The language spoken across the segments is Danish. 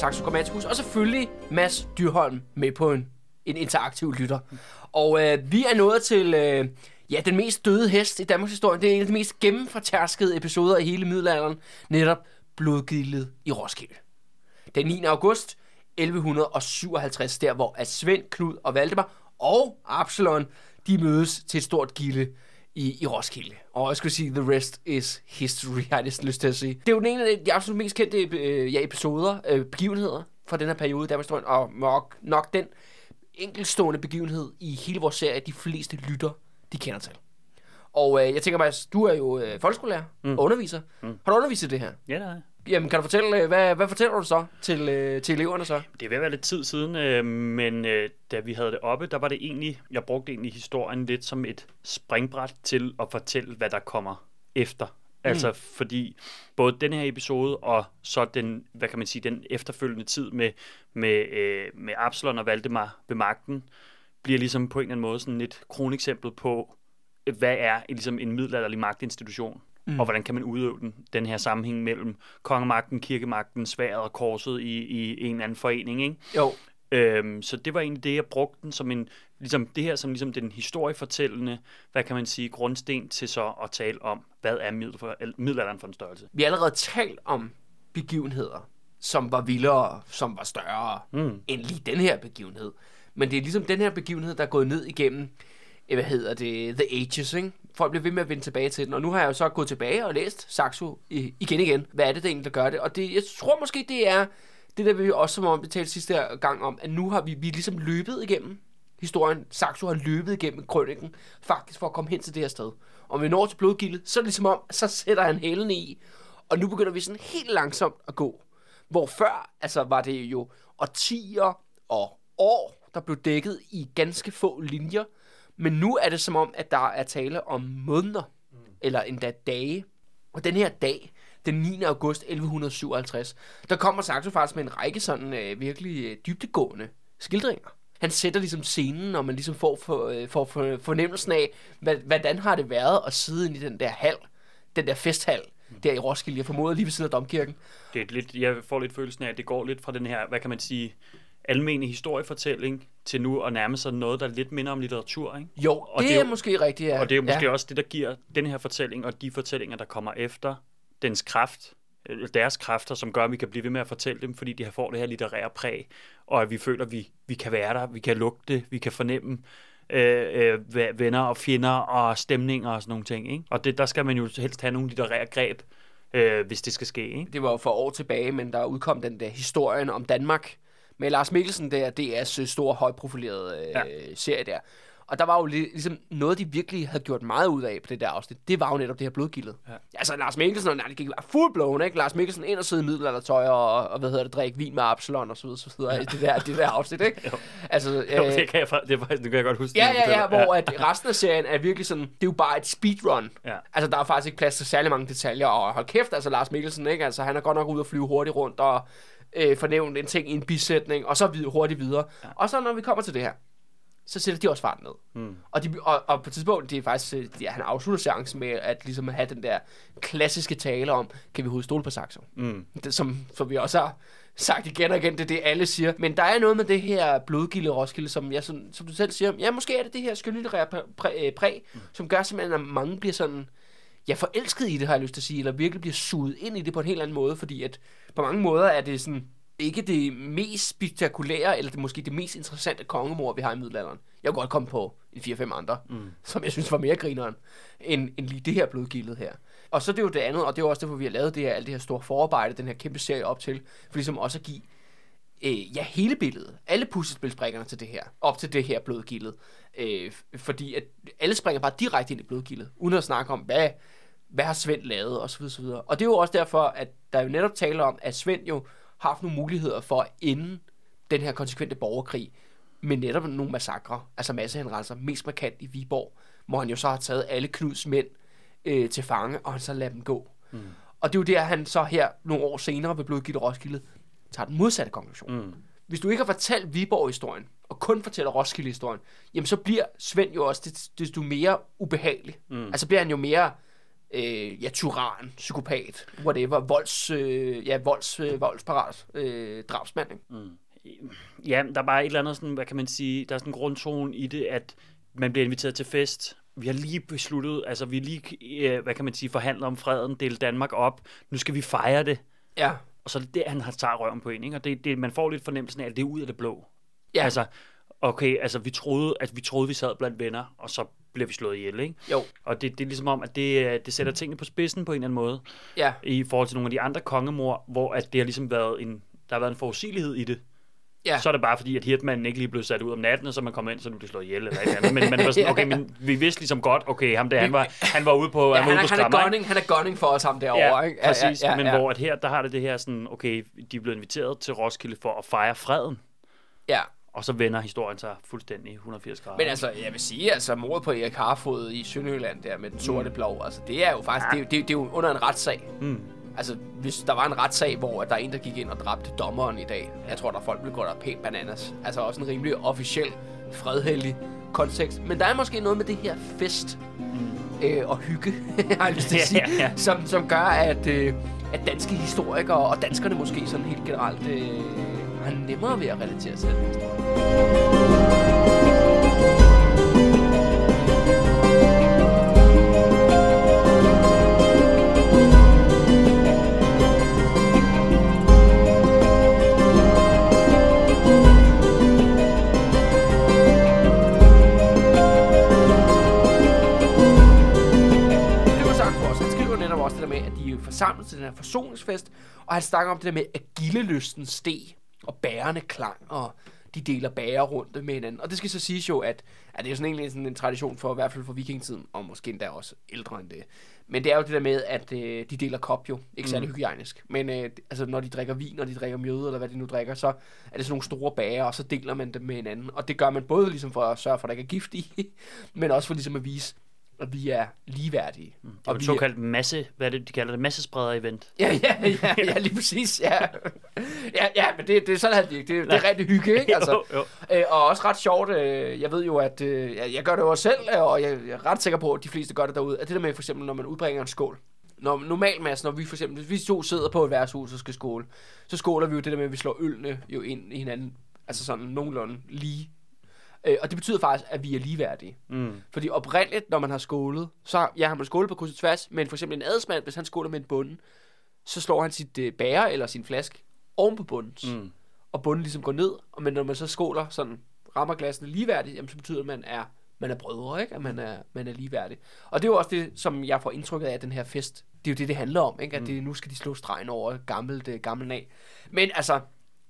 Saxo Grammaticus, og selvfølgelig Mads Dyrholm med på en, en interaktiv lytter. Og øh, vi er nået til øh, ja, den mest døde hest i Danmarks historie. Det er en af de mest gennemfortærskede episoder i hele middelalderen. Netop blodgildet i Roskilde. Den 9. august 1157, der hvor at Svend, Knud og Valdemar og Absalon, de mødes til et stort gilde i, i Roskilde. Og jeg skulle sige, the rest is history, har jeg næsten lyst til at sige. Det er jo den ene af de absolut mest kendte øh, ja, episoder, øh, begivenheder fra den her periode Danmarks historie, og nok, nok den enkeltstående begivenhed i hele vores serie, de fleste lytter, de kender til. Og øh, jeg tænker mig, du er jo øh, folkeskolelærer mm. og underviser. Mm. Har du undervist i det her? Ja, det er Jamen, kan du fortælle, øh, hvad, hvad fortæller du så til, øh, til eleverne så? Det er ved at være lidt tid siden, øh, men øh, da vi havde det oppe, der var det egentlig, jeg brugte egentlig historien lidt som et springbræt til at fortælle, hvad der kommer efter. Altså mm. fordi både den her episode og så den, hvad kan man sige, den efterfølgende tid med, med, øh, med Absalon og Valdemar ved magten, bliver ligesom på en eller anden måde sådan et kroneksempel på, hvad er ligesom en middelalderlig magtinstitution, mm. og hvordan kan man udøve den, den her sammenhæng mellem kongemagten, kirkemagten, sværet og korset i, i en eller anden forening, ikke? Jo. Øhm, så det var egentlig det, jeg brugte den som en, ligesom det her som ligesom den historiefortællende, hvad kan man sige, grundsten til så at tale om, hvad er middelalderen for en størrelse. Vi har allerede talt om begivenheder, som var vildere, som var større mm. end lige den her begivenhed. Men det er ligesom den her begivenhed, der er gået ned igennem, eh, hvad hedder det, The Ages, ikke? Folk bliver ved med at vende tilbage til den, og nu har jeg jo så gået tilbage og læst Saxo igen igen. Hvad er det, der egentlig, der gør det? Og det, jeg tror måske, det er det der vi også som om vi talte sidste gang om, at nu har vi, vi er ligesom løbet igennem historien. Saxo har løbet igennem krønningen, faktisk for at komme hen til det her sted. Og vi når til blodgildet, så er det ligesom om, så sætter han hælen i, og nu begynder vi sådan helt langsomt at gå. Hvor før, altså var det jo årtier og år, der blev dækket i ganske få linjer, men nu er det som om, at der er tale om måneder, mm. eller endda dage. Og den her dag, den 9. august 1157, der kommer Saxo faktisk med en række sådan øh, virkelig øh, dybtegående skildringer. Han sætter ligesom scenen, og man ligesom får, for, øh, får for, fornemmelsen af, hvad, hvordan har det været at sidde inde i den der hal, den der festhal, mm. der i Roskilde. Jeg formoder lige ved siden af domkirken. Det er lidt, jeg får lidt følelsen af, at det går lidt fra den her, hvad kan man sige, almene historiefortælling til nu at nærme sig noget, der lidt minder om litteratur. Ikke? Jo, og det, det er, er måske rigtigt, ja. Og det er måske ja. også det, der giver den her fortælling og de fortællinger, der kommer efter, dens kraft, deres kræfter, som gør, at vi kan blive ved med at fortælle dem, fordi de har fået det her litterære præg, og at vi føler, at vi, vi kan være der, vi kan lugte, vi kan fornemme øh, øh, venner og fjender og stemninger og sådan nogle ting. Ikke? Og det, der skal man jo helst have nogle litterære greb, øh, hvis det skal ske. Ikke? Det var jo for år tilbage, men der udkom den der historien om Danmark, med Lars Mikkelsen der, DR's store højprofilerede øh, ja. serie der. Og der var jo ligesom noget, de virkelig havde gjort meget ud af på det der afsnit. Det var jo netop det her blodgildet. Ja. Altså Lars Mikkelsen, nej, det gik full blown, ikke? Lars Mikkelsen ind og sidde i middelaldertøj og, og, hvad hedder det, drikke vin med Absalon og så videre, så videre i det der, det der afsnit, ikke? jo. Altså, øh, jo, det, kan jeg, det, faktisk, det kan jeg godt huske. Ja, ja, ja, hvor at resten af serien er virkelig sådan, det er jo bare et speedrun. Ja. Altså, der er faktisk ikke plads til særlig mange detaljer, og hold kæft, altså Lars Mikkelsen, ikke? Altså, han er godt nok ude og flyve hurtigt rundt og øh, fornævnt en ting i en bisætning, og så videre, hurtigt videre. Ja. Og så når vi kommer til det her, så sætter de også farten ned. Mm. Og, de, og, og på et tidspunkt, det er faktisk, øh, ja, han afslutter chancen med at ligesom have den der klassiske tale om, kan vi hovedet stole på Saxo? Mm. Det, som, som vi også har sagt igen og igen, det er det, alle siger. Men der er noget med det her blodgilde Roskilde, som, jeg, sådan, som du selv siger, ja, måske er det det her skønlitterære præg, præ, præ, mm. som gør simpelthen, at mange bliver sådan, ja, forelsket i det, har jeg lyst til at sige, eller virkelig bliver suget ind i det på en helt anden måde, fordi at på mange måder er det sådan, ikke det mest spektakulære, eller det måske det mest interessante kongemor, vi har i middelalderen. Jeg kunne godt komme på en 4-5 andre, mm. som jeg synes var mere grineren, end, end lige det her blodgildet her. Og så det er jo det andet, og det er jo også derfor, vi har lavet det her, alt det her store forarbejde, den her kæmpe serie op til, for ligesom også at give øh, ja, hele billedet, alle puslespilsbrikkerne til det her, op til det her blodgildet. Øh, fordi at alle springer bare direkte ind i blodgildet, uden at snakke om, hvad, hvad har Svend lavet, osv. osv. Og det er jo også derfor, at der jo netop taler om, at Svend jo haft nogle muligheder for at ende den her konsekvente borgerkrig med netop nogle massakre, altså massehenrettelser, mest markant i Viborg, hvor han jo så har taget alle Knuds mænd øh, til fange, og han så lader dem gå. Mm. Og det er jo der, han så her nogle år senere ved Blodgilde Roskilde tager den modsatte konklusion. Mm. Hvis du ikke har fortalt Viborg-historien, og kun fortæller Roskilde-historien, jamen så bliver Svend jo også desto mere ubehagelig. Mm. Altså bliver han jo mere øh, ja, tyran, psykopat, whatever, volds, øh, ja, volds, øh, voldsparat øh, drabsmand. Ikke? Mm. Ja, der er bare et eller andet, sådan, hvad kan man sige, der er sådan en grundtone i det, at man bliver inviteret til fest. Vi har lige besluttet, altså vi lige, øh, hvad kan man sige, forhandlet om freden, dele Danmark op. Nu skal vi fejre det. Ja. Og så er det der, han har taget røven på en, ikke? Og det, det, man får lidt fornemmelsen af, at det er ud af det blå. Ja. Altså, okay, altså vi troede, at vi troede, vi sad blandt venner, og så bliver vi slået ihjel, ikke? Jo. Og det, det er ligesom om, at det, øh, det sætter tingene på spidsen på en eller anden måde. Ja. I forhold til nogle af de andre kongemor, hvor at det har ligesom været en, der har været en forudsigelighed i det. Ja. Så er det bare fordi, at Hirtmanden ikke lige blev sat ud om natten, og så man kommer ind, så du bliver slået ihjel eller et eller andet. Men man var sådan, okay, men vi vidste ligesom godt, okay, ham der, han var, han var ude på, ja, han, han, var ude på han, er gunning, han er gunning for os, ham derovre. Ja, ikke? præcis. Ja, ja, men ja. hvor at her, der har det det her sådan, okay, de er blevet inviteret til Roskilde for at fejre freden. Ja. Og så vender historien sig fuldstændig 180 grader. Men altså, jeg vil sige, altså mordet på Erik Harfod i Sønderjylland der med den sorte blå, altså det er jo faktisk, det, det, det er jo under en retssag. Mm. Altså, hvis der var en retssag, hvor der er en, der gik ind og dræbte dommeren i dag, jeg tror, der folk ville gå der pænt bananas. Altså også en rimelig officiel, fredheldig kontekst. Men der er måske noget med det her fest mm. øh, og hygge, har jeg lyst til at sige, Ja, ja, ja. Som, som gør, at, øh, at danske historikere og danskerne måske sådan helt generelt øh, har nemmere ved at relatere sig til den. Det var forsamlet til den her forsoningsfest, og han snakker om det der med, at gildelysten steg, og bærerne klang, og de deler bærer rundt med hinanden. Og det skal så siges jo, at, at det er jo sådan egentlig sådan en tradition for, i hvert fald for vikingetiden, og måske endda også ældre end det. Men det er jo det der med, at øh, de deler kop jo. Ikke særlig mm. hygiejnisk. Men øh, altså, når de drikker vin, når de drikker mjøde, eller hvad de nu drikker, så er det sådan nogle store bager, og så deler man dem med hinanden. Og det gør man både ligesom for at sørge for, at der ikke er gift i, men også for ligesom at vise, at vi er ligeværdige. Det og var vi et såkaldt masse, hvad er det, de kalder det, massespreder-event. Ja, ja, ja, ja, lige præcis, ja. Ja, ja men det, det er sådan, det, det, det er rigtig hygge, ikke? Altså, Jo, jo. øh, og også ret sjovt, øh, jeg ved jo, at øh, jeg, gør det jo også selv, øh, og jeg, jeg er ret sikker på, at de fleste gør det derude, at det der med for eksempel, når man udbringer en skål, når, normalt, Mads, når vi for eksempel, hvis vi to sidder på et værtshus og skal skåle, så skåler vi jo det der med, at vi slår ølene jo ind i hinanden, altså sådan nogenlunde lige. Øh, og det betyder faktisk, at vi er ligeværdige. Mm. Fordi oprindeligt, når man har skålet, så ja, har man skålet på kryds og tværs, men for eksempel en adelsmand, hvis han skåler med en bunde, så slår han sit øh, bære eller sin flaske oven på bundens, Mm. og bunden ligesom går ned, og men når man så skåler sådan, rammer glassene ligeværdigt, jamen så betyder det, at man er, man er brødre, ikke? At man er, man er ligeværdig. Og det er jo også det, som jeg får indtrykket af, at den her fest, det er jo det, det handler om, ikke? At det, nu skal de slå stregen over gammelt, øh, gammelt af. Men altså,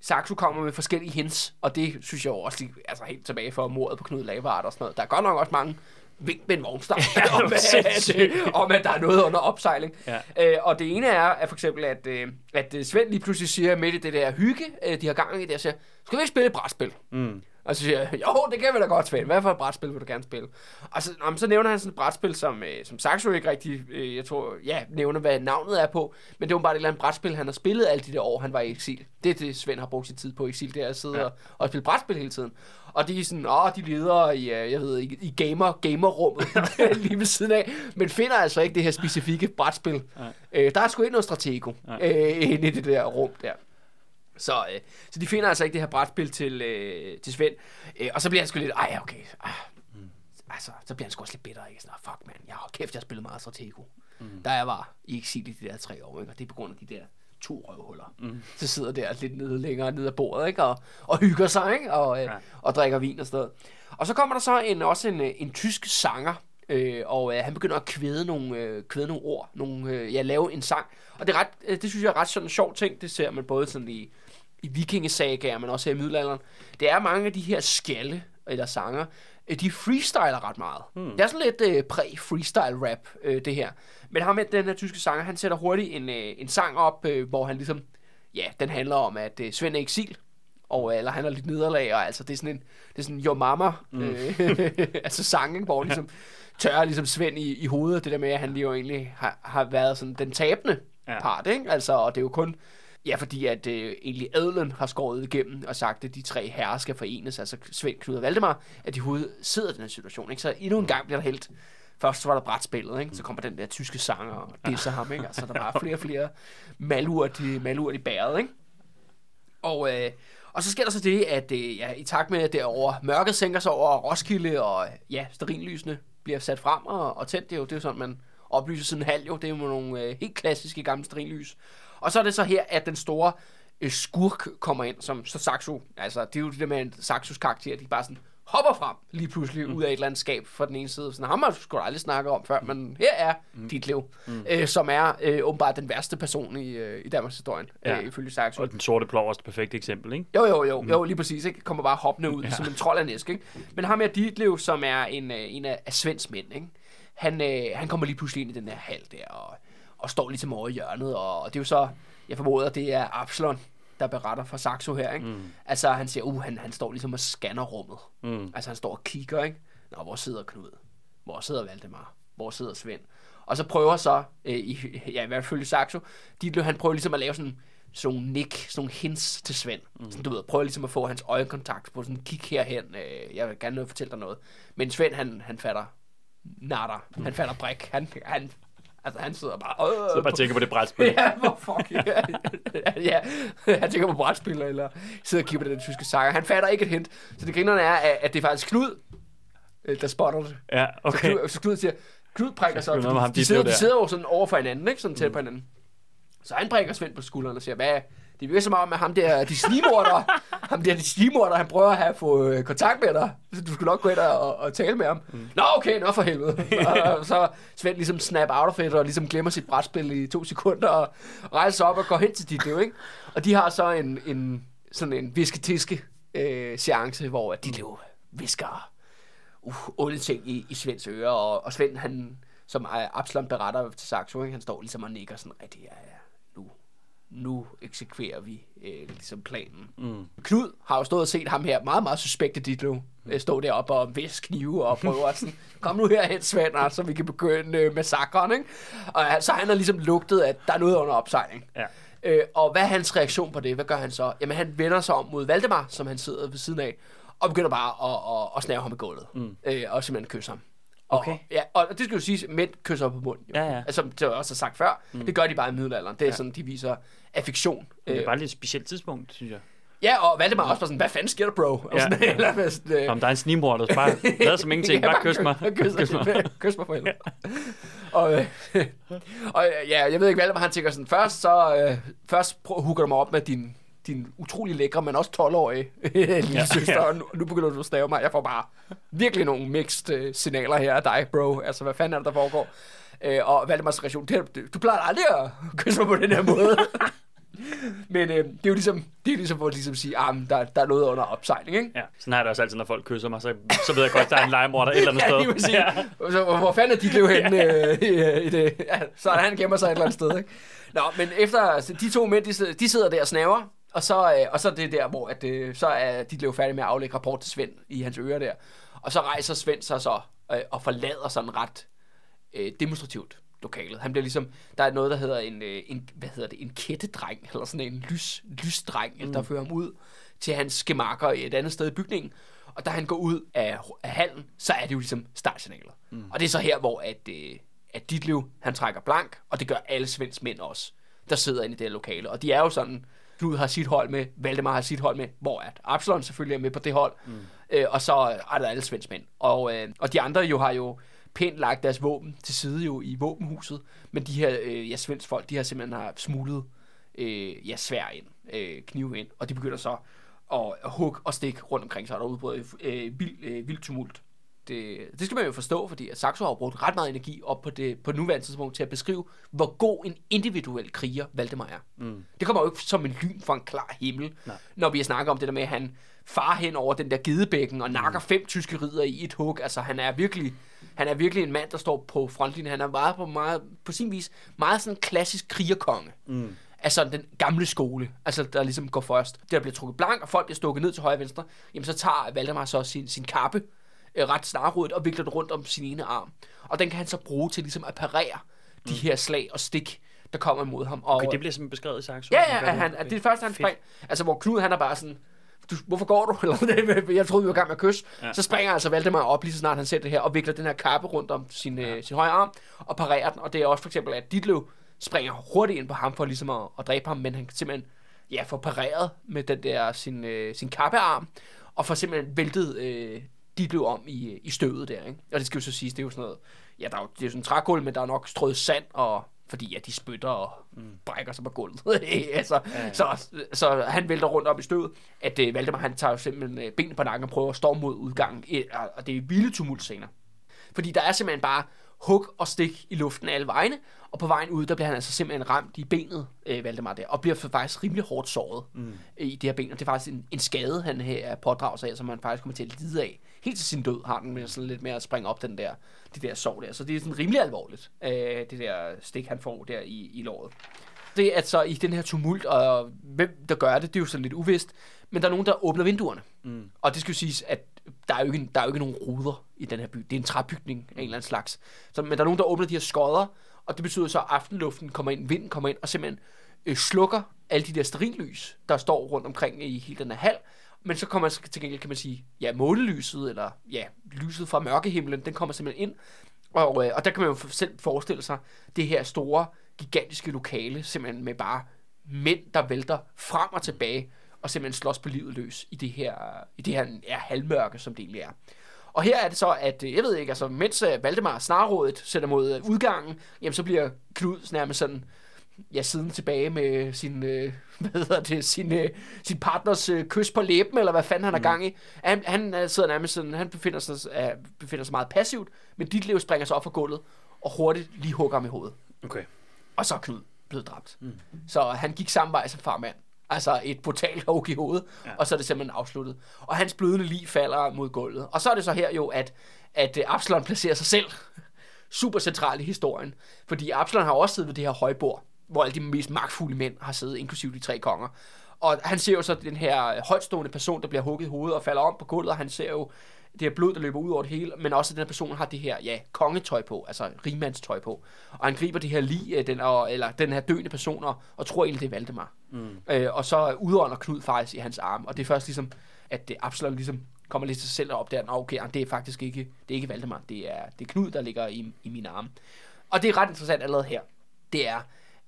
Saxo kommer med forskellige hints, og det synes jeg også altså helt tilbage for mordet på Knud Lavard og sådan noget. Der er godt nok også mange vink med en vognstang, Ja, om, at, sindssygt. om at der er noget under opsejling. Ja. Øh, og det ene er, at for eksempel, at, øh, at øh, Svend lige pludselig siger midt i det der hygge, øh, de har gang i det, og siger, skal vi ikke spille et brætspil? Mm. Og så siger jeg, jo, det kan vi da godt, Svend. Hvad for et brætspil vil du gerne spille? Og så, om, så nævner han sådan et brætspil, som, øh, som Saxo ikke rigtig, øh, jeg tror, ja, nævner, hvad navnet er på. Men det var bare et eller andet brætspil, han har spillet alle de der år, han var i eksil. Det er det, Svend har brugt sin tid på i eksil, det er at sidde ja. og, og spille brætspil hele tiden. Og de er sådan, åh, de leder i, øh, jeg ved, i, i gamer, gamerrummet lige ved siden af, men finder altså ikke det her specifikke brætspil. Øh, der er sgu ikke noget stratego øh, inde i det der rum der. Så, øh, så de finder altså ikke det her brætspil til, øh, til Svend. Øh, og så bliver han sgu lidt, ej, okay. Ah, mm. Altså, så bliver han sgu også lidt bitter, ikke? Sådan, "Ah, fuck, man, jeg har kæft, jeg har spillet meget Stratego. Mm. Da jeg var i eksil i de der tre år, ikke? Og det er på grund af de der to røvhuller. Mm. Så sidder der lidt nede længere nede af bordet, ikke? Og, og hygger sig, ikke? Og, øh, Ja. ja. og drikker vin og sådan noget. Og så kommer der så en, også en, øh, en tysk sanger, øh, og øh, han begynder at kvæde nogle, øh, kvæde nogle ord, nogle, øh, ja, lave en sang. Og det, er ret, øh, det synes jeg er ret sådan en sjov ting, det ser man både sådan i, i vikingesagaer, men også her i middelalderen. Det er mange af de her skjalde, eller sanger, øh, de freestyler ret meget. Hmm. Det er sådan lidt øh, præ-freestyle rap, øh, det her. Men ham med den her tyske sanger, han sætter hurtigt en, øh, en sang op, øh, hvor han ligesom, ja, den handler om, at øh, Svend er eksil, og, øh, eller han har lidt nederlag, og altså, det er sådan en, det er sådan, your mama, mm. øh, altså sangen, hvor ligesom tørrer ligesom Svend i, i hovedet, det der med, at han jo egentlig har, har været sådan den tabende ja. part, ikke? Altså, og det er jo kun, ja, fordi at øh, egentlig adlen har skåret igennem og sagt, at de tre herrer skal forenes, altså Svend, Knud og Valdemar, at de hovedet sidder i den her situation, ikke? Så endnu en gang bliver der helt først var der brætspillet, ikke? så kommer den der tyske sanger og disser ham. Ikke? Altså, der var flere og flere malurt i, malurt i bæret. Ikke? Og, øh, og så sker der så det, at øh, ja, i takt med, at derovre mørket sænker sig over Roskilde, og ja, sterinlysene bliver sat frem og, og tændt, det er jo, det er jo sådan, man oplyser siden halv, jo. Det er jo nogle øh, helt klassiske gamle sterinlys. Og så er det så her, at den store øh, skurk kommer ind, som så Saxo, altså det er jo det der med en Saxos karakter, de bare sådan hopper frem lige pludselig mm. ud af et landskab fra den ene side. Sådan, ham har du aldrig snakket om før, men her er mm. dit liv, mm. øh, som er øh, åbenbart den værste person i, øh, i Danmarks historie, ja. øh, ifølge Saxo. Og den sorte plov er det perfekte eksempel, ikke? Jo, jo, jo, mm. jo lige præcis. Ikke? Kommer bare hoppende ud ja. som en trold af næsk, ikke? Men ham er dit liv, som er en, øh, en af, af Svends mænd, ikke? Han, øh, han kommer lige pludselig ind i den her hal der, og, og står ligesom over i hjørnet, og, det er jo så, jeg formoder, det er Absalon, der beretter fra Saxo her, ikke? Mm. Altså, han siger, uh, han, han står ligesom og scanner rummet. Mm. Altså, han står og kigger, ikke? Nå, hvor sidder Knud? Hvor sidder Valdemar? Hvor sidder Svend? Og så prøver så, øh, i, ja, i hvert fald Saxo, de, han prøver ligesom at lave sådan, sådan nogle nick, sådan nogle hints til Svend. Mm. Sådan, du ved, prøver ligesom at få hans øjekontakt på sådan, kig herhen, øh, jeg vil gerne fortælle dig noget. Men Svend, han, han fatter nada. Han fatter bræk. Han, han, Altså, han sidder bare... Øh, så bare tænker på det brætspil. ja, hvor fuck, ja, ja, Han tænker på brætspil, eller sidder og kigger på den tyske sanger. Han fatter ikke et hint. Så det grinerne er, at det er faktisk Knud, øh, der spotter det. Ja, okay. Så Knud, så Knud siger, Knud prikker sig, de, de, sidder, de sidder jo sådan over for hinanden, ikke? Sådan tæt mm. på hinanden. Så han prikker Svend på skulderen og siger, hvad, det virker som om, at ham der, de snimorder, ham der, de snimorder, han prøver at have få øh, kontakt med dig. Så du skulle nok gå ind og, og tale med ham. Mm. Nå, okay, nå for helvede. og så Svend ligesom snap out of it, og ligesom glemmer sit brætspil i to sekunder, og rejser op og går hen til dit liv, ikke? Og de har så en, en sådan en visketiske øh, seance, hvor de liv visker uh, onde ting i, i Svends ører, og, og Svend, han, som Absalon beretter til Saxo, ikke? han står ligesom og nikker sådan rigtig, ja, nu eksekverer vi øh, ligesom planen. Mm. Knud har jo stået og set ham her, meget, meget suspekte Ditlo, mm. stå deroppe og væs knive og prøve at sådan, kom nu herhen, Svend, så altså, vi kan begynde øh, massakren, ikke? Og så han har ligesom lugtet, at der er noget under opsejling. Ja. Øh, og hvad er hans reaktion på det? Hvad gør han så? Jamen, han vender sig om mod Valdemar, som han sidder ved siden af, og begynder bare at, at, at snæve ham i gulvet. Mm. Øh, og simpelthen kysse ham. Okay. Og, ja, og det skal jo sige, at mænd kysser på munden. Jo. Ja, ja. Altså, som jeg også har sagt før, mm. det gør de bare i middelalderen. Det er ja. sådan, de viser affektion. Det er bare et lidt specielt tidspunkt, synes jeg. Ja, og Valdemar også var sådan, hvad fanden sker der, bro? Ja. sådan, eller, sådan, øh... Om der er en snimor, der bare lader som ingenting, ja, bare, bare kys mig. Kys, kys mig. kys mig for helvede. og, øh, og ja, jeg ved ikke, Valdemar han tænker sådan, først så, øh, først hugger du mig op med din din utrolig lækre, men også 12-årige lille ja, søster, ja. og nu, nu begynder du at stave mig. Jeg får bare virkelig nogle mixed uh, signaler her af dig, bro. Altså, hvad fanden er det, der foregår? Uh, og Valdemars reaktion, det, du, du plejer aldrig at kysse mig på den her måde. Men øh, det er jo ligesom, det er ligesom for at ligesom sige, at ah, der, der er noget under opsejling, ikke? Ja, sådan har det også altid, når folk kysser mig, så, så ved jeg godt, at der er en legemorder et eller andet ja, sted. Ja. Så, hvor, fanden er de blev henne ja. øh, i, i, det? Ja, så han gemmer sig et eller andet sted, ikke? Nå, men efter altså, de to mænd, de, sidder, de sidder der og snaver, og så, øh, og så det der, hvor at, øh, så er de blev færdige med at aflægge rapport til Svend i hans ører der. Og så rejser Svend sig så øh, og forlader sådan ret øh, demonstrativt lokalet. Han bliver ligesom, der er noget, der hedder en, øh, en hvad hedder det, en kættedreng, eller sådan en lys, lysdreng, mm. der fører ham ud til hans gemakker et andet sted i bygningen. Og da han går ud af, af hallen, så er det jo ligesom startsignaler. Mm. Og det er så her, hvor at, øh, at Ditlev, han trækker blank, og det gør alle Svends mænd også, der sidder inde i det her lokale. Og de er jo sådan, Knud har sit hold med, Valdemar har sit hold med, hvor at Absalon selvfølgelig er med på det hold, mm. øh, og så er der alle svenskmænd. Og, øh, og de andre jo har jo pænt lagt deres våben til side jo i våbenhuset, men de her øh, ja, svensk folk, de har simpelthen har smuglet øh, ja, svær ind, øh, knive ind, og de begynder så at, at hugge og stikke rundt omkring sig, og der udbryder øh, vild, øh, vild tumult det, det skal man jo forstå, fordi at Saxo har brugt ret meget energi op på det på nuværende tidspunkt til at beskrive, hvor god en individuel kriger Valdemar er. Mm. Det kommer jo ikke som en lyn fra en klar himmel, Nej. når vi snakker om det der med, at han far hen over den der gedebækken og nakker mm. fem tyske ridder i et hug. Altså, han er virkelig, han er virkelig en mand, der står på frontlinjen. Han er meget på, meget, på sin vis meget sådan en klassisk krigerkonge. Mm altså den gamle skole, altså der ligesom går først. Der bliver trukket blank, og folk bliver stukket ned til højre og venstre. Jamen så tager Valdemar så sin, sin kappe, øh, ret snarrådet og vikler det rundt om sin ene arm. Og den kan han så bruge til ligesom at parere mm. de her slag og stik, der kommer imod ham. Og, okay, det bliver simpelthen beskrevet i Saxo. Ja, ja, han, det er det første, han sprang. Altså, hvor Knud, han er bare sådan, du, hvorfor går du? Eller, jeg troede, vi var i gang med at kysse. Ja. Så springer altså Valdemar op, lige så snart han ser det her, og vikler den her kappe rundt om sin, ja. øh, sin højre arm, og parerer den. Og det er også for eksempel, at Ditlev springer hurtigt ind på ham for ligesom at, at dræbe ham, men han simpelthen ja, får pareret med den der sin, øh, sin kappearm, og får simpelthen væltet øh, Ditlev om i, i støvet der. Ikke? Og det skal jo så siges, det er jo sådan noget, ja, der er jo, det er jo sådan en trækul, men der er nok strøget sand og fordi at de spytter og mm. brækker sig på gulvet. altså, ja, ja. Så, så han vælter rundt op i støvet, at uh, Valdemar han tager jo simpelthen uh, benene på nakken og prøver at storme mod udgangen, og det er vilde tumultscener. Fordi der er simpelthen bare hug og stik i luften alle vegne, og på vejen ud, der bliver han altså simpelthen ramt i benet, øh, Valdemar der, og bliver faktisk rimelig hårdt såret mm. i det her ben, og det er faktisk en, en skade, han her pådrager sig af, som han faktisk kommer til at lide af. Helt til sin død har den med sådan lidt mere at springe op den der, det der sår der, så det er sådan rimelig alvorligt, øh, det der stik, han får der i, i låret. Det er så i den her tumult, og hvem der gør det, det er jo sådan lidt uvist, men der er nogen, der åbner vinduerne. Mm. Og det skal jo siges, at der er jo, ikke, der er jo ikke nogen ruder i den her by. Det er en træbygning af en eller anden slags. Så, men der er nogen, der åbner de her skodder, og det betyder så, at aftenluften kommer ind, vinden kommer ind, og simpelthen øh, slukker alle de der sterillys, der står rundt omkring i hele den her hal. Men så kommer til gengæld, kan man sige, ja, månelyset, eller ja, lyset fra mørkehimlen, den kommer simpelthen ind. Og, øh, og der kan man jo selv forestille sig det her store, gigantiske lokale, simpelthen med bare mænd, der vælter frem og tilbage, og simpelthen slås på livet løs i det her, i det her ja, halvmørke, som det egentlig er. Og her er det så, at øh, jeg ved ikke, altså mens øh, Valdemar snarrådet sætter mod øh, udgangen, jamen så bliver Knud nærmest sådan, ja, siden tilbage med sin, uh, hvad hedder det, sin, uh, sin partners uh, kys på læben, eller hvad fanden han mm. gang i. Han, han uh, sidder nærmest sådan, han befinder sig, uh, befinder sig meget passivt, men dit liv springer sig op fra gulvet, og hurtigt lige hugger ham i hovedet. Okay. Og så er Knud blevet dræbt. Mm. Så han gik samme vej som farmand. Altså et brutalt hug i hovedet, ja. og så er det simpelthen afsluttet. Og hans blødende lig falder mod gulvet. Og så er det så her jo, at, at øh, Absalon placerer sig selv super central i historien. Fordi Absalon har også siddet ved det her højbord, hvor alle de mest magtfulde mænd har siddet, inklusive de tre konger. Og han ser jo så den her højtstående person, der bliver hugget i hovedet og falder om på gulvet, og han ser jo det her blod, der løber ud over det hele, men også at den her person har det her, ja, kongetøj på, altså rigmandstøj på. Og han griber det her lige, øh, den, og, eller den her døende person, og, og tror egentlig, det er Valdemar. Mm. Øh, og så udånder Knud faktisk i hans arm, og det er først ligesom, at det Absalon ligesom kommer lidt til sig selv op der, og okay, det er faktisk ikke, det er ikke Valdemar, det er, det er Knud, der ligger i, i mine arme. Og det er ret interessant allerede her, det er,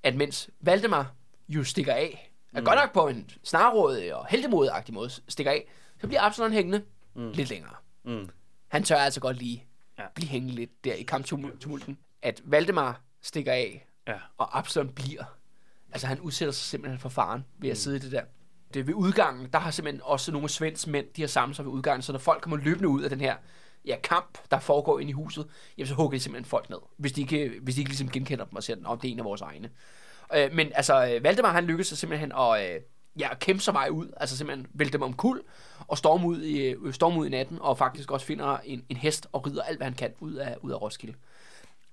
at mens Valdemar jo stikker af, er mm. godt nok på en snarråd og heldemodigagtig måde stikker af, så bliver Absalon hængende mm. lidt længere. Mm. Han tør altså godt lige ja. blive hængende lidt der i kamptumulten. At Valdemar stikker af, ja. og Absalon bliver. Altså han udsætter sig simpelthen for faren ved at mm. sidde i det der. Det er ved udgangen, der har simpelthen også nogle svenske mænd, de har samlet sig ved udgangen, så når folk kommer løbende ud af den her ja, kamp, der foregår ind i huset, jamen så hugger de simpelthen folk ned. Hvis de ikke, hvis de ikke ligesom genkender dem og siger, at det er en af vores egne. Øh, men altså, øh, Valdemar han lykkedes simpelthen at, øh, ja, kæmpe sig vej ud, altså simpelthen vælte dem om kul, og storme ud, i, øh, storme ud i natten, og faktisk også finder en, en hest og rider alt, hvad han kan ud af, ud af Roskilde.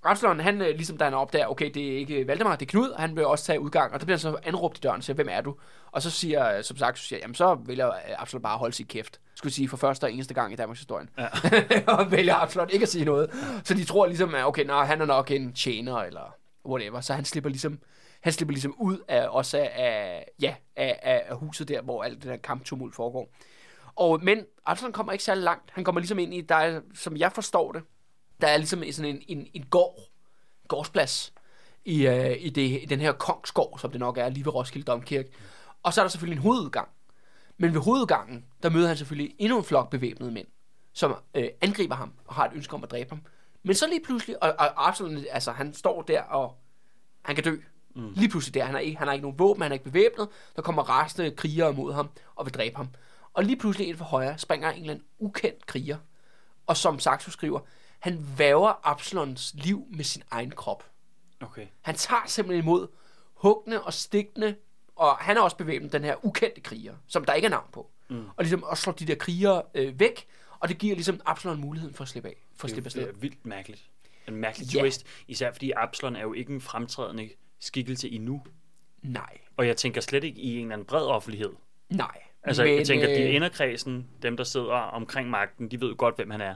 Absalon, han, øh, ligesom da han opdager, okay, det er ikke Valdemar, det er Knud, og han vil også tage udgang, og der bliver han så anråbt i døren siger, hvem er du? Og så siger, som sagt, så siger, jamen så vælger Absalon bare at holde sit kæft. Skulle sige, for første og eneste gang i Danmarks historie. Ja. og vælger Absalon ikke at sige noget. Så de tror ligesom, at okay, nej, han er nok en tjener, eller whatever. Så han slipper ligesom han slipper ligesom ud af, også af, ja, af, af, af huset der, hvor alt det der kamptumult foregår. Og, men Absalon kommer ikke særlig langt. Han kommer ligesom ind i, der er, som jeg forstår det, der er ligesom sådan en, en, en gård, gårdsplads, i, uh, i, det, i den her kongsgård, som det nok er, lige ved Roskilde Domkirke. Og så er der selvfølgelig en hovedudgang. Men ved hovedudgangen, der møder han selvfølgelig endnu en flok bevæbnede mænd, som øh, angriber ham og har et ønske om at dræbe ham. Men så lige pludselig, og, og Absalon, altså han står der, og han kan dø. Mm. Lige pludselig der, han har, ikke, han har ikke nogen våben, han er ikke bevæbnet, der kommer rasende krigere mod ham og vil dræbe ham. Og lige pludselig ind for højre springer en eller anden ukendt kriger. Og som Saxo skriver, han væver Absalons liv med sin egen krop. Okay. Han tager simpelthen imod huggende og stikkende, og han er også bevæbnet, den her ukendte kriger, som der ikke er navn på. Mm. Og ligesom også slår de der krigere øh, væk, og det giver ligesom Absalon muligheden for at slippe af. For at slippe af Det er vildt mærkeligt. En mærkelig ja. twist, især fordi Absalon er jo ikke en fremtrædende skikkelse endnu. Nej. Og jeg tænker slet ikke i en eller anden bred offentlighed. Nej. Altså, men, jeg tænker, at de øh, inderkredsen, dem der sidder omkring magten, de ved godt, hvem han er.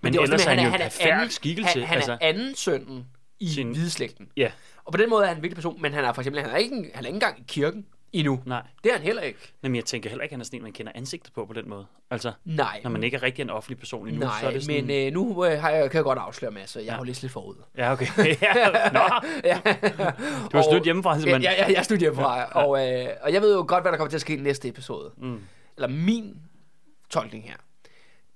Men, men det er ellers er han, han jo en perfekt skikkelse. Han, han altså, er anden sønnen i sin, hvideslægten. Ja. Og på den måde er han en vigtig person, men han er for eksempel, han er ikke, han er ikke engang i kirken. endnu. Nej. Det er han heller ikke. Men jeg tænker heller ikke, at han er sådan en, man kender ansigtet på på den måde. Altså, Nej. når man ikke er rigtig en offentlig person endnu, Nej, så er det sådan... men øh, nu øh, har jeg, kan jeg godt afsløre masser. Jeg ja. har læst lidt forud. Ja, okay. ja. Nå, ja. du har snydt hjemmefra, simpelthen. ja, ja, jeg studerer hjemmefra. ja. Og, øh, og jeg ved jo godt, hvad der kommer til at ske i næste episode. Mm. Eller min tolkning her,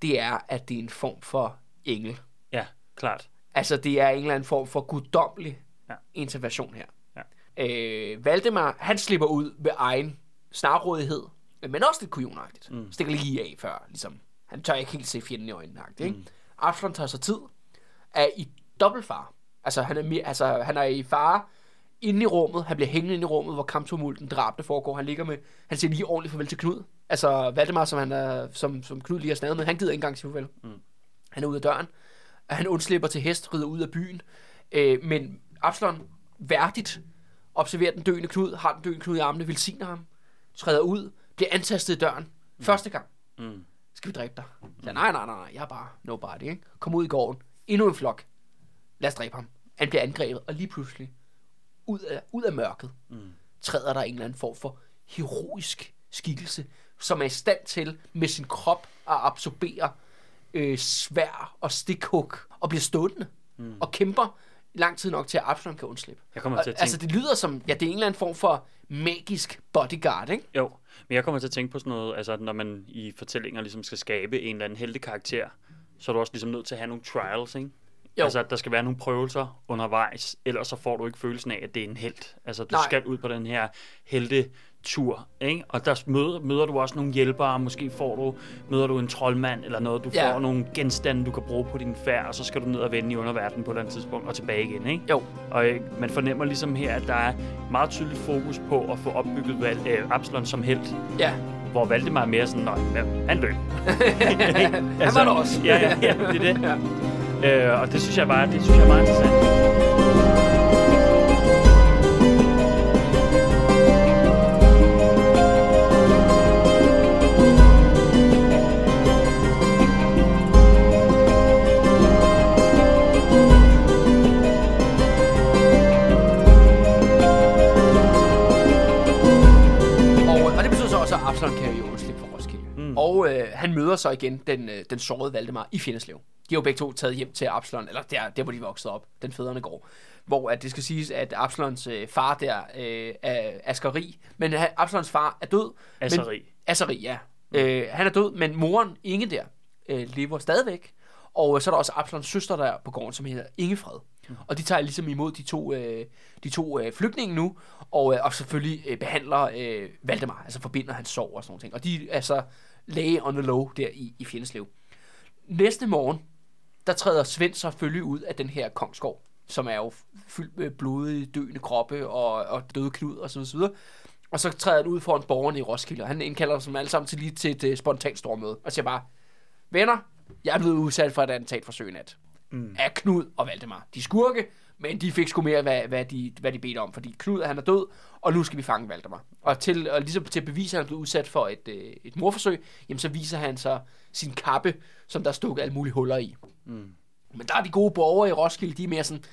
det er, at det er en form for engel. ja klart. Altså, det er en eller anden form for guddommelig Ja. intervention her. Ja. Øh, Valdemar, han slipper ud ved egen snarrådighed, men også lidt kujonagtigt. Mm. Stikker lige af før, ligesom. Han tør ikke helt se fjenden i øjnene, ikke? Mm. Absalon tager sig tid, er i dobbeltfar. Altså, han er, mere, altså, han er i fare inde i rummet. Han bliver hængende inde i rummet, hvor kamptumulten, drabene foregår. Han ligger med, han siger lige ordentligt farvel til Knud. Altså, Valdemar, som, han er, som, som Knud lige har snadet med, han gider ikke engang sige farvel. Mm. Han er ude af døren. Og han undslipper til hest, rider ud af byen. Øh, men Absalon værdigt observerer den døende Knud, har den døende Knud i armene, velsigner ham, træder ud, bliver antastet i døren. Mm. Første gang. Mm. Skal vi dræbe dig? Så, nej, nej, nej, nej, jeg er bare nobody, ikke? Kom ud i gården. Endnu en flok. Lad os dræbe ham. Han bliver angrebet, og lige pludselig, ud af, ud af mørket, mm. træder der en eller anden form for heroisk skikkelse, som er i stand til med sin krop at absorbere øh, svær og stikhug, og bliver stående, mm. og kæmper lang tid nok til, at Absalom kan undslippe. Jeg kommer til at tænke- Altså, det lyder som, ja, det er en eller anden form for magisk bodyguard, ikke? Jo, men jeg kommer til at tænke på sådan noget, altså når man i fortællinger ligesom skal skabe en eller anden heltekarakter, så er du også ligesom nødt til at have nogle trials, ikke? Jo. Altså, at der skal være nogle prøvelser undervejs, ellers så får du ikke følelsen af, at det er en held. Altså, du Nej. Skal ud på den her heltetur, ikke? Og der møder, møder du også nogle hjælpere, måske får du, møder du en troldmand eller noget, du Ja. får nogle genstande, du kan bruge på din færd, og så skal du ned og vende i underverdenen på et eller andet tidspunkt og tilbage igen, ikke? Jo. Og øh, man fornemmer ligesom her, at der er meget tydeligt fokus på at få opbygget Val- øh, Absalon som held, Ja. hvor Valdemar er mere sådan, nej, han løb. Han var der også. ja, ja, ja, det er det. Ja. Øh, og det synes jeg bare, det synes jeg er meget interessant. Og øh, han møder så igen den, øh, den sårede Valdemar i Fjendeslev. De har jo begge to taget hjem til Absalon, eller der, der hvor de voksede op, den fædrene går. Hvor at det skal siges, at Absalons øh, far der øh, er Askeri, men Absalons far er død. Asseri. Men, Asseri, ja. Øh, han er død, men moren, Inge der, øh, lever stadigvæk. Og øh, så er der også Absalons søster der på gården, som hedder Ingefred. Mm. Og de tager ligesom imod de to, øh, de to øh, flygtninge nu, og, øh, og selvfølgelig øh, behandler øh, Valdemar, altså forbinder hans sorg og sådan noget. Og de er så læge on the low der i, i Fjendeslev. Næste morgen, der træder Svend selvfølgelig ud af den her kongsgård, som er jo fyldt med blodige, døende kroppe og, og døde knud og så videre. Og så træder han ud foran borgerne i Roskilde, og han indkalder dem alle sammen til lige til et uh, spontant stormøde, og siger bare, venner, jeg er blevet udsat for et attentatforsøg i nat. Mm. Af Knud og Valdemar. De skurke, men de fik sgu mere, hvad, hvad, de, hvad de bedte om, fordi Knud han er død, og nu skal vi fange Valdemar. Og til, og ligesom til at bevise, at han er blevet udsat for et, øh, et morforsøg, jamen så viser han så sin kappe, som der er stukket alle mulige huller i. Mm. Men der er de gode borgere i Roskilde, de er mere sådan,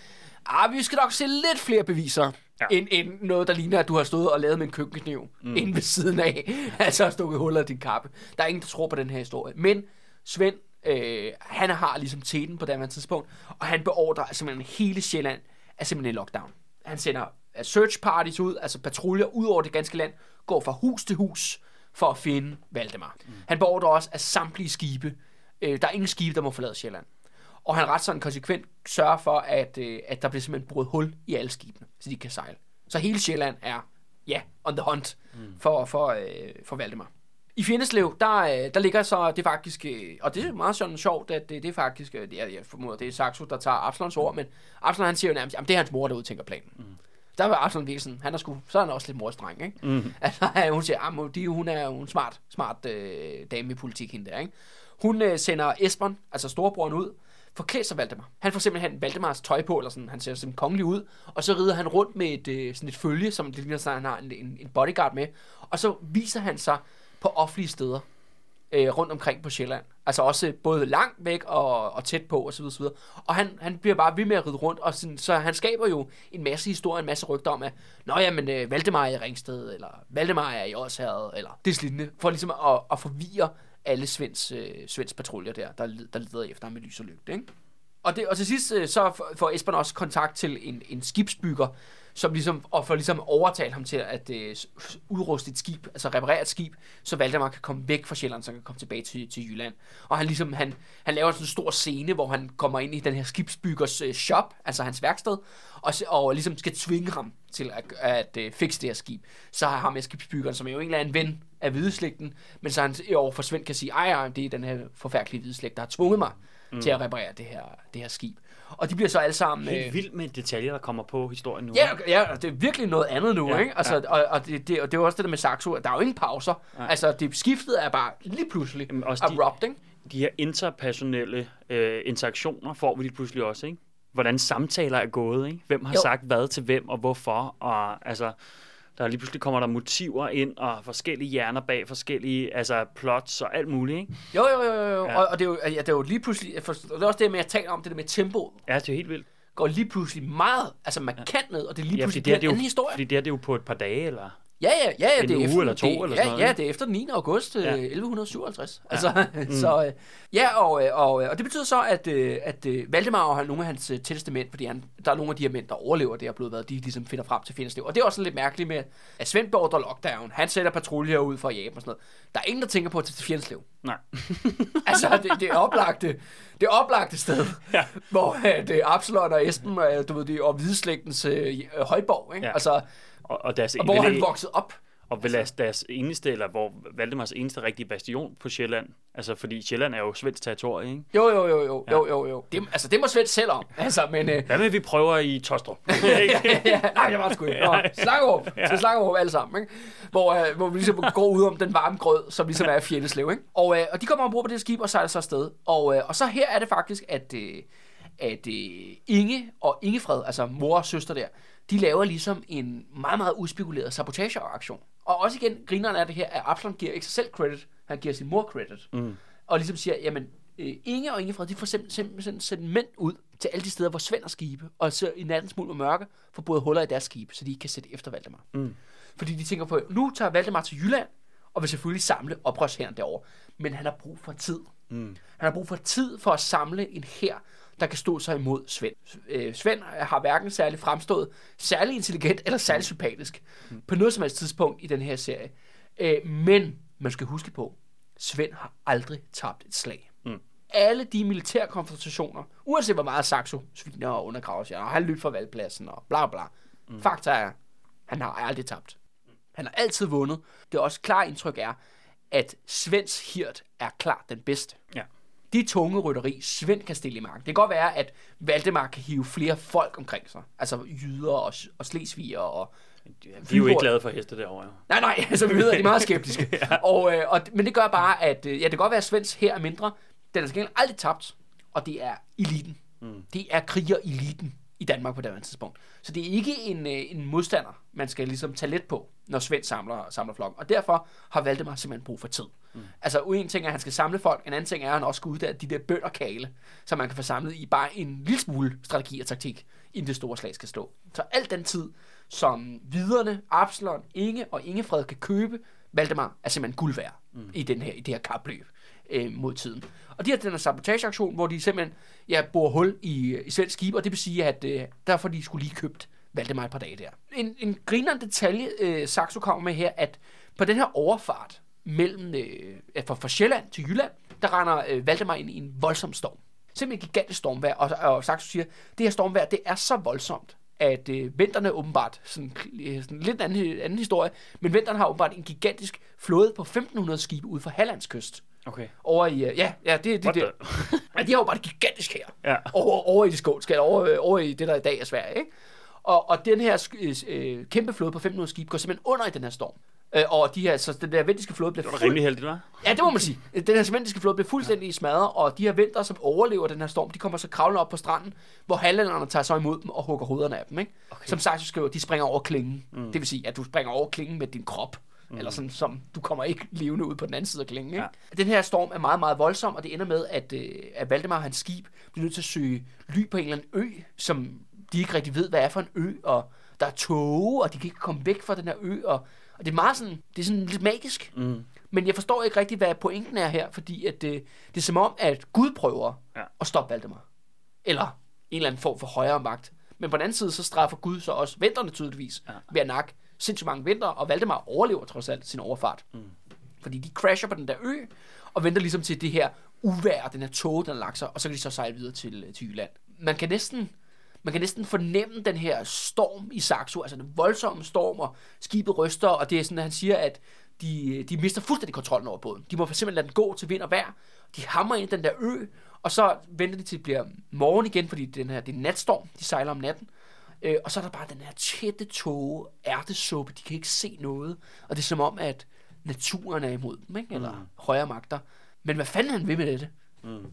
ah, vi skal nok se lidt flere beviser, ja. Ja. end, end noget, der ligner, at du har stået og lavet med en køkkenkniv mm. inde ved siden af, altså har stukket huller i din kappe. Der er ingen, der tror på den her historie. Men Svend, øh, han har ligesom teten på det tidspunkt, og han beordrer simpelthen hele Sjælland er simpelthen i lockdown. Han sender øh, search parties ud, altså patruljer ud over det ganske land, går fra hus til hus for at finde Valdemar. Mm. Han beordrer også, at samtlige skibe, øh, der er ingen skibe, der må forlade Sjælland. Og han ret sådan konsekvent sørger for, at, øh, at der bliver simpelthen brudt hul i alle skibene, så de kan sejle. Så hele Sjælland er, ja, on the hunt mm. for, for, øh, for Valdemar. I Fjendeslev, der, øh, der ligger så det faktisk, øh, og det er meget sådan sjovt, at det, det er faktisk, øh, det er, jeg formoder, det er Saxo, der tager Absalons ord, men Absalon han siger jo nærmest, jamen det er hans mor, der udtænker planen. Mm. Der var Absalon virkelig sådan, han er sgu, så er han også lidt morstreng, ikke? Mm. Altså, hun siger, ah, de, hun er jo en smart, smart øh, dame i politik, hende der, ikke? Hun øh, sender Esbern, altså storebroren ud, forklædt sig Valdemar. Han får simpelthen Valdemars tøj på, eller sådan, han ser simpelthen kongelig ud, og så rider han rundt med et, øh, sådan et følge, som det ligner sig, han har en, en, en bodyguard med, og så viser han sig på offentlige steder øh, rundt omkring på Sjælland, Altså også både langt væk og, og tæt på osv. osv. Og han, han bliver bare ved med at ride rundt, og sådan, så han skaber jo en masse historier, en masse rygter om, at Nå jamen, øh, Valdemar er i Ringsted, eller Valdemar er i Årshavet, eller det lignende, for ligesom at, at forvirre alle Svends, øh, Svends patruljer der, der, der leder efter ham med lys og lygte. Ikke? Og, det, og til sidst øh, så får Esbern også kontakt til en, en skibsbygger, som ligesom, og for ligesom overtale ham til at øh, udruste et skib, altså reparere et skib, så Valdemar kan komme væk fra Sjælland, så han kan komme tilbage til, til Jylland. Og han ligesom, han, han laver sådan en stor scene, hvor han kommer ind i den her skibsbyggers øh, shop, altså hans værksted, og, og ligesom skal tvinge ham til at, at, øh, fikse det her skib. Så har ham med skibsbyggeren, som er jo en eller anden ven af hvideslægten, men så han øh, over for Svend kan sige, ej, det er den her forfærdelige hvideslægt, der har tvunget mig mm. til at reparere det her, det her skib. Og de bliver så alle sammen... Helt øh, vildt med detaljer, der kommer på historien nu. Ja, ja det er virkelig noget andet nu, ja, ikke? Altså, ja. og, og, det, det, og det er også det der med Saxo, der er jo ingen pauser. Ja. Altså, det skiftet er bare lige pludselig Jamen, også abrupt, de, ikke? De her interpersonelle øh, interaktioner får vi lige pludselig også, ikke? Hvordan samtaler er gået, ikke? Hvem har jo. sagt hvad til hvem, og hvorfor, og altså... Der lige pludselig kommer der motiver ind, og forskellige hjerner bag forskellige altså plots og alt muligt, ikke? Jo, jo, jo, jo. Ja. Og, og det, er jo, ja, det er jo lige pludselig... For, det er også det med, at tale om, det der med tempo. Ja, det er helt vildt. Går lige pludselig meget, altså markant ja. ned, og det er lige ja, pludselig det er, det er jo, en historie. Fordi det er det jo på et par dage, eller... Ja, ja, ja, ja det er uge efter, eller to det, eller ja, sådan Ja, det er efter den 9. august ja. 1157. Ja. Altså, mm. så, øh, ja, og, øh, og, og det betyder så, at, øh, at Valdemar og nogle af hans tætteste mænd, fordi han, der er nogle af de her mænd, der overlever det her blodbad, de ligesom finder frem til Findeslev. Og det er også lidt mærkeligt med, at Svend beordrer lockdown, han sætter patruljer ud for at jage og sådan noget. Der er ingen, der tænker på at tage til Findeslev. Nej. altså, det, det er oplagte, det er oplagte sted, ja. hvor det er Absalon og Esben, du ved, det, og Hvideslægtens øh, højborg, ikke? Ja. Altså, og, og, deres, og hvor han voksede op. Og vel altså, deres eneste, eller hvor Valdemars eneste rigtige bastion på Sjælland. Altså, fordi Sjælland er jo svensk territorie, ikke? Jo, jo, jo, jo, ja. jo, jo, jo. Det, altså, det må Svend selv om. Altså, men... Øh... Hvad med, vi prøver i Tostrup? ja, ja, nej, jeg var sgu ikke. Nå, Slangerup. Ja. Til Slangerup alle sammen, ikke? Hvor, øh, hvor vi ligesom går ud om den varme grød, som ligesom er fjendeslev, ikke? Og, øh, og de kommer ombord på det skib og sejler så afsted. Og, øh, og så her er det faktisk, at, øh, at øh, Inge og Ingefred, altså mor og søster der, de laver ligesom en meget, meget uspekuleret sabotageaktion. Og også igen, grineren er det her, at Absalon giver ikke sig selv credit, han giver sin mor credit. Mm. Og ligesom siger, jamen, øh, Inge og Ingefred, de får simpelthen, simpelthen sendt mænd ud til alle de steder, hvor Svend har skibe, og så i nattens mulm og mørke får både huller i deres skibe, så de ikke kan sætte efter Valdemar. Mm. Fordi de tænker på, nu tager Valdemar til Jylland, og vil selvfølgelig samle oprørshæren derovre. Men han har brug for tid. Mm. Han har brug for tid for at samle en hær, der kan stå sig imod Svend. Øh, Svend har hverken særlig fremstået særlig intelligent eller særlig sympatisk mm. på noget som helst tidspunkt i den her serie. Øh, men man skal huske på, Svend har aldrig tabt et slag. Mm. Alle de militære konfrontationer, uanset hvor meget Saxo sviner og undergraver sig, og han løb for valgpladsen og bla bla. Mm. Fakta er, han har aldrig tabt. Han har altid vundet. Det også klart indtryk er, at Svends hirt er klart den bedste. Ja det tunge rytteri, Svend kan stille i marken. Det kan godt være, at Valdemar kan hive flere folk omkring sig. Altså jyder og, og slesviger og vi er jo ikke glade for heste derovre. Nej, nej, altså vi ved, at de er meget skeptiske. ja. og, øh, og, men det gør bare, at øh, ja, det kan godt være, at Svends her er mindre. Den er til aldrig tabt, og det er eliten. Mm. Det er kriger-eliten i Danmark på det tidspunkt. Så det er ikke en, øh, en modstander, man skal ligesom tage let på, når Svend samler, samler flokken. Og derfor har Valdemar simpelthen brug for tid. Mm. Altså, en ting er, at han skal samle folk, en anden ting er, at han også skal uddanne de der bønder kale, så man kan få samlet i bare en lille smule strategi og taktik, inden det store slag skal stå. Så al den tid, som viderne, Absalon, Inge og Ingefred kan købe, Valdemar er simpelthen guld værd mm. i, den her, i det her kapløb øh, mod tiden. Og de har den her sabotageaktion, hvor de simpelthen ja, borer hul i, øh, i svensk skib, og det vil sige, at øh, derfor de skulle lige købt Valdemar et par dage der. En, en grinerende detalje, øh, Saxo kommer med her, at på den her overfart mellem øh, fra, fra Sjælland til Jylland, der render øh, Valdemar ind i en voldsom storm. Simpelthen en gigantisk stormvejr, og, og Saxo siger, det her stormvejr, det er så voldsomt, at øh, vinterne åbenbart, sådan, øh, sådan lidt anden, anden historie, men vinterne har åbenbart en gigantisk flåde på 1500 skibe ud for Hallands kyst. Okay. Over i, uh, ja, ja, det, det, det. ja, de har jo bare et gigantisk her. Ja. Over, over i det skånske, over, over i det, der i dag er Sverige, ikke? Og, og den her øh, kæmpe flåde på 500 skib går simpelthen under i den her storm. Øh, og de her, så den der vendiske flåde bliver... Det var fuld... rimelig heldigt, hva'? Ja, det må man sige. Den her vendiske flåde bliver fuldstændig ja. smadret, og de her venter, som overlever den her storm, de kommer så kravlende op på stranden, hvor halvlænderne tager så imod dem og hugger hovederne af dem, ikke? Okay. Som sagt, skriver, de springer over klingen. Mm. Det vil sige, at du springer over klingen med din krop. Mm. eller sådan, som du kommer ikke levende ud på den anden side af klingen. Ikke? Ja. Den her storm er meget, meget voldsom, og det ender med, at, øh, at Valdemar hans skib bliver nødt til at søge ly på en eller anden ø, som de ikke rigtig ved, hvad er for en ø, og der er tåge, og de kan ikke komme væk fra den her ø, og, og det er meget sådan, det er sådan lidt magisk. Mm. Men jeg forstår ikke rigtig, hvad pointen er her, fordi at det, det er som om, at Gud prøver ja. at stoppe Valdemar. Eller en eller anden form for højere magt. Men på den anden side, så straffer Gud så også venterne tydeligvis ja. ved at nakke sindssygt mange vinter, og Valdemar overlever trods alt sin overfart. Mm. Fordi de crasher på den der ø, og venter ligesom til det her uvær, den her tog, den har sig, og så kan de så sejle videre til, til Jylland. Man kan næsten man kan næsten fornemme den her storm i Saxo, altså den voldsomme storm, og skibet ryster, og det er sådan, at han siger, at de, de mister fuldstændig kontrollen over båden. De må simpelthen lade den gå til vind og vejr. De hammer ind i den der ø, og så venter de til det bliver morgen igen, fordi den her, det er natstorm, de sejler om natten. Øh, og så er der bare den her tætte tåge, ærtesuppe, de kan ikke se noget. Og det er som om, at naturen er imod dem, ikke? eller mm. højere magter. Men hvad fanden han vil med det? Mm.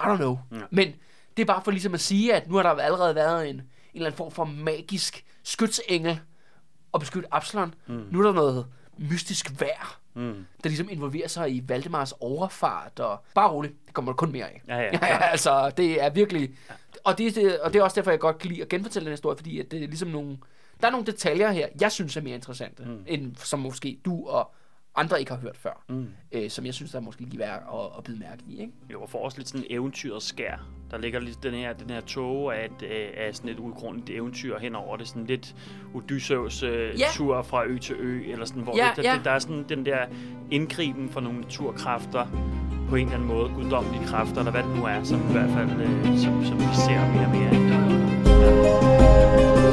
I don't know. Ja. Men det er bare for ligesom at sige, at nu har der allerede været en, en eller anden form for magisk skytsengel og beskytte Absalon. Mm. Nu er der noget mystisk vejr, mm. der ligesom involverer sig i Valdemars overfart, og bare roligt, det kommer der kun mere af. Ja, ja, ja. altså, det er virkelig... Ja. Og, det, det, og det er også derfor, jeg godt kan lide at genfortælle den historie, fordi at det er ligesom nogle... Der er nogle detaljer her, jeg synes er mere interessante, mm. end som måske du og andre ikke har hørt før, mm. øh, som jeg synes, der er måske lige værd at, at bide mærke i. Ikke? Jo, og for også lidt sådan eventyrets skær. Der ligger lidt den her, den her tog af, et, øh, af sådan et udgrundigt eventyr henover det. Sådan lidt Odysseus øh, ja. tur fra ø til ø, eller sådan, hvor ja, det, ja. der, der er sådan den der indgriben for nogle naturkræfter, på en eller anden måde, guddommelige kræfter, eller hvad det nu er, som i hvert fald, øh, som, som vi ser mere og mere. Ja.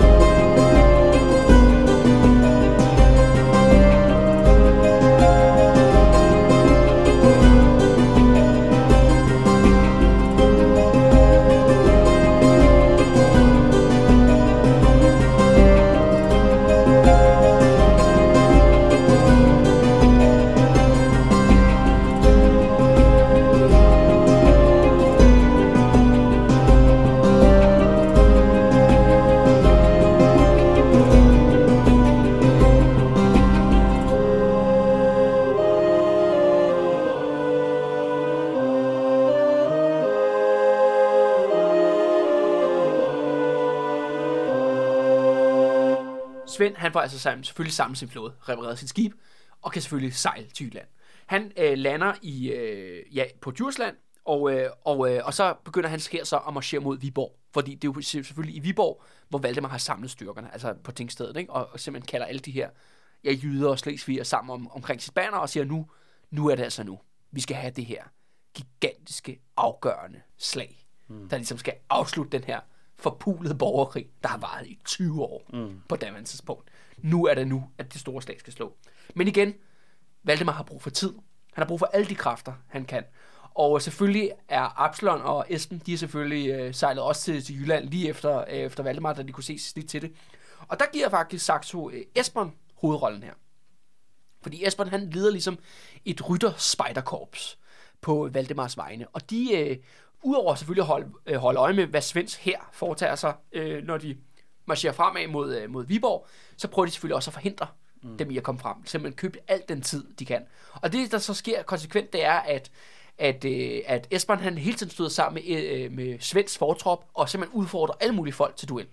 Han får altså sammen, selvfølgelig sammen sin flåde, repareret sit skib, og kan selvfølgelig sejle til Jylland. Han øh, lander i, øh, ja, på Djursland, og, øh, og, øh, og så begynder han sker så at marchere mod Viborg. Fordi det er jo selvfølgelig i Viborg, hvor Valdemar har samlet styrkerne, altså på tingstedet, ikke? Og, og simpelthen kalder alle de her ja, jyder og slesviger sammen om, omkring sit banner og siger, nu, nu er det altså nu. Vi skal have det her gigantiske, afgørende slag, mm. der ligesom skal afslutte den her forpulede borgerkrig, der har varet i 20 år mm. på daværende tidspunkt. Nu er det nu, at det store slag skal slå. Men igen, Valdemar har brug for tid. Han har brug for alle de kræfter, han kan. Og selvfølgelig er Absalon og Esben, de er selvfølgelig øh, sejlet også til, til Jylland lige efter, øh, efter Valdemar, da de kunne se lidt til det. Og der giver faktisk Saxo øh, Esben hovedrollen her. Fordi Esben han leder ligesom et rytter spejderkorps på Valdemars vegne. Og de øh, udover selvfølgelig at holde, øh, holde øje med, hvad Svends her foretager sig, øh, når de marcherer fremad mod, øh, mod Viborg, så prøver de selvfølgelig også at forhindre mm. dem i at komme frem. Simpelthen købe alt den tid, de kan. Og det, der så sker konsekvent, det er, at at, øh, at Esbern han hele tiden stod sammen med, øh, med Svends fortrop, og simpelthen udfordrer alle mulige folk til duel.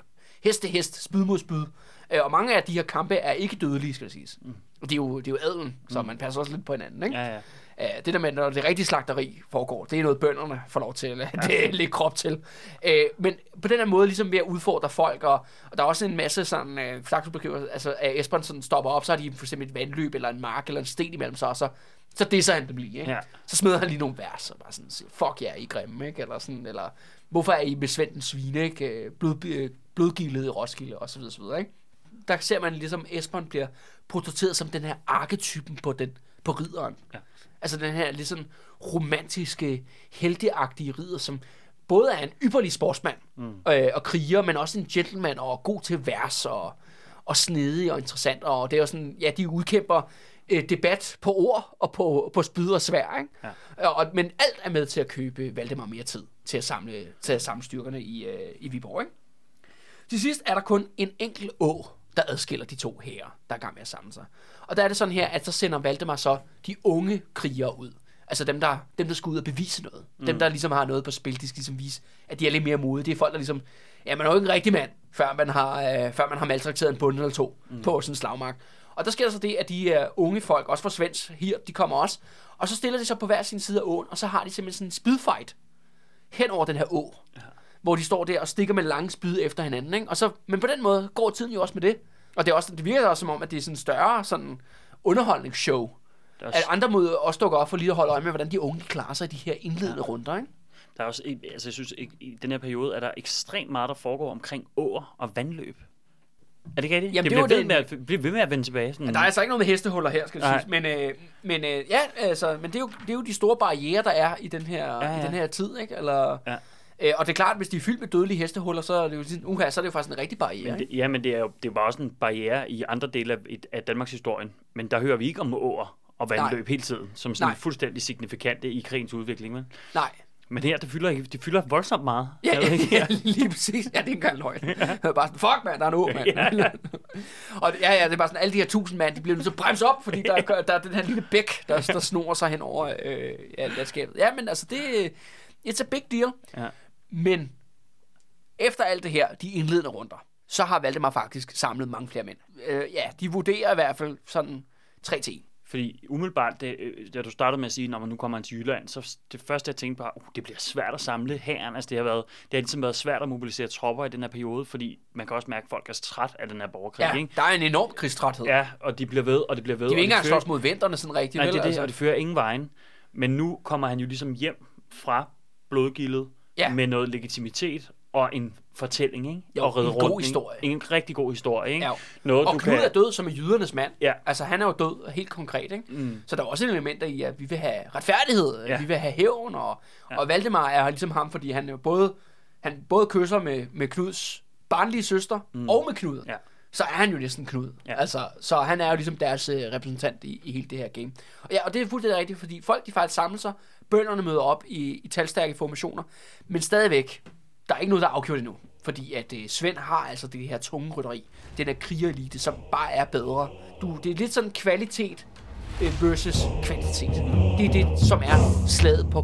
Hest til hest, spyd mod spyd. Øh, og mange af de her kampe er ikke dødelige, skal det siges. Mm. Det er jo, det er jo adelen, så mm. man passer også lidt på hinanden. Ikke? Ja, ja. Uh, det der med, når det rigtige slagteri foregår, det er noget, bønderne får lov til, ja. det er lidt krop til. Uh, men på den her måde, ligesom ved at udfordre folk, og, og der er også en masse sådan, slagtebeskriver, altså at Esbern sådan stopper op, så har de for eksempel et vandløb, eller en mark, eller en sten imellem sig, og så, så det så han det blive, ikke? Ja. Så smider han lige nogle vers, og bare sådan siger, fuck jer, yeah, I grimme, ikke? Eller sådan, eller hvorfor er I med Svenden svine, ikke? Blod, blodgildet i Roskilde, og så videre, så videre, ikke? Der ser man ligesom, Esbern bliver portrætteret som den her arketypen på den, på ridderen. Ja. Altså den her lidt sådan romantiske, helteagtige ridder, som både er en ypperlig sportsmand mm. øh, og kriger, men også en gentleman og god til vers og, og snedig og interessant. Og det er jo sådan, ja, de udkæmper øh, debat på ord og på, på spyd og svær. Ikke? Ja. Og, men alt er med til at købe Valdemar mere tid til at samle, til at samle styrkerne i, øh, i Viborg. Ikke? Til sidst er der kun en enkelt å, der adskiller de to her, der er gang med at samle sig. Og der er det sådan her, at så sender Valdemar så de unge krigere ud. Altså dem, der, dem, der skal ud og bevise noget. Mm. Dem, der ligesom har noget på spil, de skal ligesom vise, at de er lidt mere modige. Det er folk, der ligesom, ja, man er jo ikke en rigtig mand, før man har, øh, før man har maltrakteret en bunde eller to mm. på sådan en slagmark. Og der sker der så det, at de uh, unge folk, også fra Svends her, de kommer også, og så stiller de sig på hver sin side af åen, og så har de simpelthen sådan en spydfight hen over den her å. Ja. Hvor de står der og stikker med lange spyd efter hinanden. Ikke? Og så, men på den måde går tiden jo også med det. Og det, er også, det virker også som om, at det er sådan en større sådan underholdningsshow. At andre må også dukke op for lige at holde øje med, hvordan de unge klarer sig i de her indledende ja. runder. Ikke? Der er også, altså jeg synes, i den her periode er der ekstremt meget, der foregår omkring åer og vandløb. Er det ikke det? Jamen, det, det bliver, ved med at, bliver ved med at vende tilbage. Sådan. Ja, der er altså ikke noget med hestehuller her, skal jeg sige. Men, øh, men, øh, ja, altså, men det, er jo, det er jo de store barriere, der er i den her, ja, ja. I den her tid. Ikke? Eller, ja. Øh, og det er klart, at hvis de er fyldt med dødelige hestehuller, så er det jo sådan, uha, så er det jo faktisk en rigtig barriere. Men det, ja, men det er jo det er bare også en barriere i andre dele af, af Danmarks historien. Men der hører vi ikke om åer og vandløb Nej. hele tiden, som sådan Nej. fuldstændig signifikante i krigens udvikling. Men. Nej, men her, det fylder, det fylder voldsomt meget. Ja, ja, ja, lige præcis. Ja, det er ikke engang løgn. Ja. bare sådan, fuck mand, der er en å, mand. Ja, ja. og ja, ja, det er bare sådan, alle de her tusind mand, de bliver nødt til at bremse op, fordi der, er, der er den her lille bæk, der, der snor sig hen over øh, ja, landskabet. Ja, men altså, det it's a big deal. Ja. Men efter alt det her, de indledende runder, så har Valdemar faktisk samlet mange flere mænd. Øh, ja, de vurderer i hvert fald sådan 3 til 1. Fordi umiddelbart, det, øh, da du startede med at sige, når man nu kommer til Jylland, så det første, jeg tænkte på, uh, det bliver svært at samle herren. Altså, det har, været, det har ligesom været svært at mobilisere tropper i den her periode, fordi man kan også mærke, at folk er træt af den her borgerkrig. Ja, ikke? der er en enorm krigstræthed. Ja, og de bliver ved, og det bliver ved. De er ikke engang slås mod vinterne sådan rigtigt. Nej, vel, det er det, altså. og det fører ingen vejen. Men nu kommer han jo ligesom hjem fra blodgildet ja. med noget legitimitet og en fortælling, ikke? Jo, og en rundt, god historie. Ikke? En rigtig god historie, ikke? Ja. Noget, og du Knud kan... er død som er jydernes mand. Ja. Altså, han er jo død helt konkret, ikke? Mm. Så der er også et element i, at vi vil have retfærdighed, ja. vi vil have hævn, og, ja. og Valdemar er ligesom ham, fordi han jo både, han både kysser med, med Knuds barnlige søster, mm. og med Knud. Ja. Så er han jo næsten Knud. Ja. Altså, så han er jo ligesom deres uh, repræsentant i, i hele det her game. Og, ja, og det er fuldstændig rigtigt, fordi folk de faktisk samler sig, bønderne møder op i, i talstærke formationer, men stadigvæk, der er ikke noget, der er afgjort endnu. Fordi at øh, Svend har altså det her tunge rytteri. Den her krigerelite, som bare er bedre. Du, det er lidt sådan kvalitet øh, versus kvantitet. Det er det, som er slaget på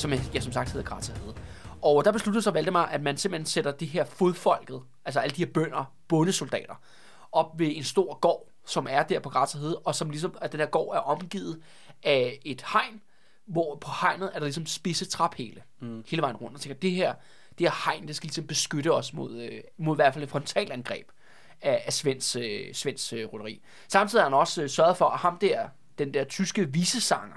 græsserhed. som jeg som sagt hedder Græsahede. Og der besluttede sig Valdemar, at man simpelthen sætter de her fodfolket, altså alle de her bønder, bondesoldater, op ved en stor gård, som er der på Græsahede, og som ligesom, at den her gård er omgivet af et hegn, hvor på hegnet er der ligesom spidse traphæle mm. hele vejen rundt. Og tænker, det her, det her hegn, det skal ligesom beskytte os mod, øh, mod i hvert fald et frontalangreb af, af Svends, øh, Svends øh, rytteri. Samtidig har han også øh, sørget for, at ham der, den der tyske visesanger,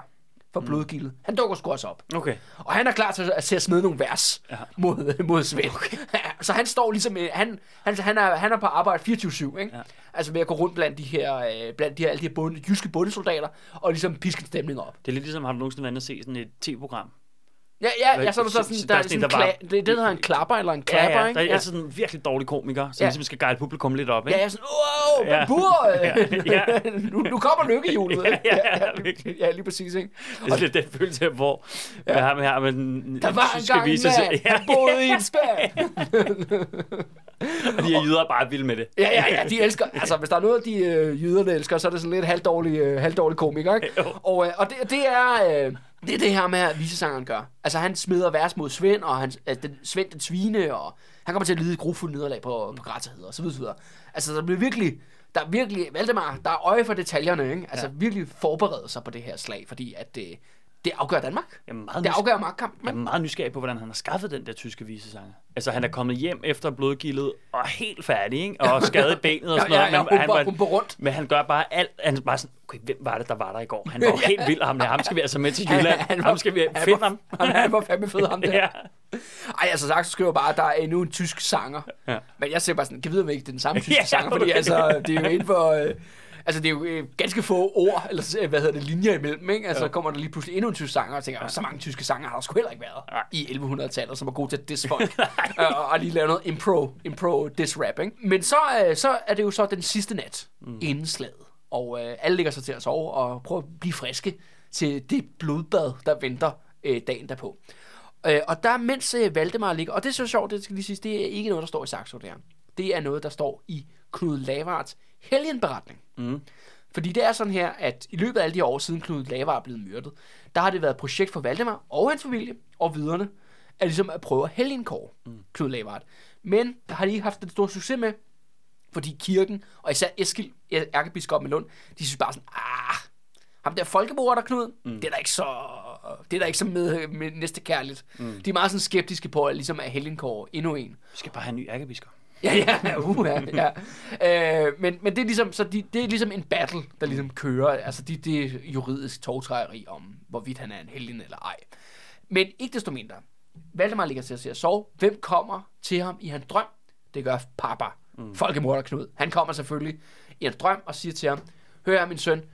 for mm. blodgildet. Han dukker sgu også op. Okay. Og han er klar til at, til at smide nogle vers ja. mod, mod Svend. Okay. så han står ligesom, han, han, han, er, han er på arbejde 24-7, ikke? Ja. Altså ved at gå rundt blandt de her, øh, blandt de her, alle de her bunde, jyske bundesoldater, og ligesom piske stemning op. Det er lidt ligesom, har du nogensinde været at se sådan et tv-program, Ja, ja, ja så er der så sådan, der, er sådan, der var, det, det hedder en klapper eller en klapper, ja, ja, ikke? der er ja. sådan en virkelig dårlig komiker, som ja. ligesom skal guide publikum lidt op, ikke? Ja, ja, sådan, wow, ja. bur, ja, ja. nu, nu kommer lykkehjulet, ja, ja, ja, ja, ja, lige præcis, ikke? Og det er den følelse, hvor ja. jeg med her, men der var en gang vise, en mand, ja, han boede i en spand. og de her jyder er bare vilde med det. Ja, ja, ja, de elsker, altså hvis der er noget, de øh, jyderne elsker, så er det sådan lidt halvdårlig, øh, halvdårlig komiker, ikke? Og, øh, og det, det er... Øh, Det er det her med, at visesangeren gør. Altså, han smider vers mod Svend, og han, altså, den, Svend den svine, og han kommer til at lide grufuldt nederlag på, på Gratahed, og så videre, så videre. Altså, der bliver virkelig, der er virkelig, Valdemar, der er øje for detaljerne, ikke? Altså, ja. virkelig forberede sig på det her slag, fordi at det, det afgør Danmark. Jeg er meget, Det afgør magtkampen. jeg er meget nysgerrig på, hvordan han har skaffet den der tyske visesanger. Altså, han er kommet hjem efter blodgildet og helt færdig, ikke? Og skadet benet og sådan Ja, noget. ja, ja, men, han, var- rundt. men han gør bare alt. Han er bare sådan, okay, hvem var det, der var der i går? Han var jo helt vild, ham der. Ham skal vi altså med til Jylland. ham skal vi han finde var, ham. Han, han var fandme fed, ham der. Ja. Ej, altså Saxo skriver bare, at der er endnu en tysk sanger. Ja. Men jeg ser bare sådan, kan vide, om ikke det er den samme tyske Ja, sanger, fordi altså, det er jo inden for... Øh, altså, det er jo øh, ganske få ord, eller øh, hvad hedder det, linjer imellem, ikke? Altså, Ja. kommer der lige pludselig endnu en tysk sanger, og tænker, ja. så mange tyske sanger har der sgu heller ikke været i 1100-tallet, som er gode til at diss folk, øh, og, og lige lave noget impro, impro diss rap, ikke? Men så, øh, så er det jo så den sidste nat, mm. inden slaget, og øh, alle ligger sig til at sove, og prøver at blive friske til det blodbad, der venter øh, dagen derpå. Øh, og der, mens øh, Valdemar ligger, og det er så sjovt, det skal lige sige, det er ikke noget, der står i Saxo der. Det er noget, der står i Knud Lavards helgenberetning. Mm. Fordi det er sådan her, at i løbet af alle de år siden Knud Lavard er blevet myrdet, der har det været et projekt for Valdemar og hans familie og viderne, at ligesom at prøve at helgenkåre mm. Knud Lavard. Men der har de ikke haft den store succes med, fordi kirken, og især Eskil, ærkebiskop med Lund, de synes bare sådan, ah, ham der folkemorder Knud, mm. det er da ikke så, det er da ikke så med, med næste kærligt. Mm. De er meget sådan skeptiske på, at ligesom at helgenkåre endnu en. Vi skal bare have en ny ærkebiskop. Ja, ja, uh, ja. Øh, men, men det er ligesom, så de, det er ligesom en battle, der ligesom kører. Altså, de, det er juridisk togtræeri om, hvorvidt han er en helgen eller ej. Men ikke desto mindre. Valdemar ligger til at se at sove. Hvem kommer til ham i hans drøm? Det gør papa. Mm. Folkemorder Knud. Han kommer selvfølgelig i en drøm og siger til ham, hør her, min søn,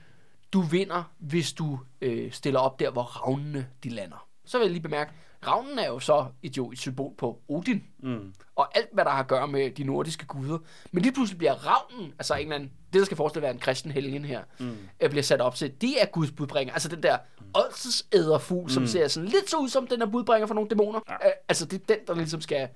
du vinder, hvis du øh, stiller op der, hvor ravnene de lander. Så vil jeg lige bemærke, ravnen er jo så et, jo et symbol på Odin, Mm. og alt, hvad der har at gøre med de nordiske guder. Men lige pludselig bliver ravnen, altså en eller anden, det der skal forestille at være en kristen helgen her, mm. bliver sat op til, det er Guds budbringer. Altså den der ådsesæderfugl, mm. som ser sådan lidt så ud som den er budbringer for nogle dæmoner. Ja. Altså det er den, der ligesom skal,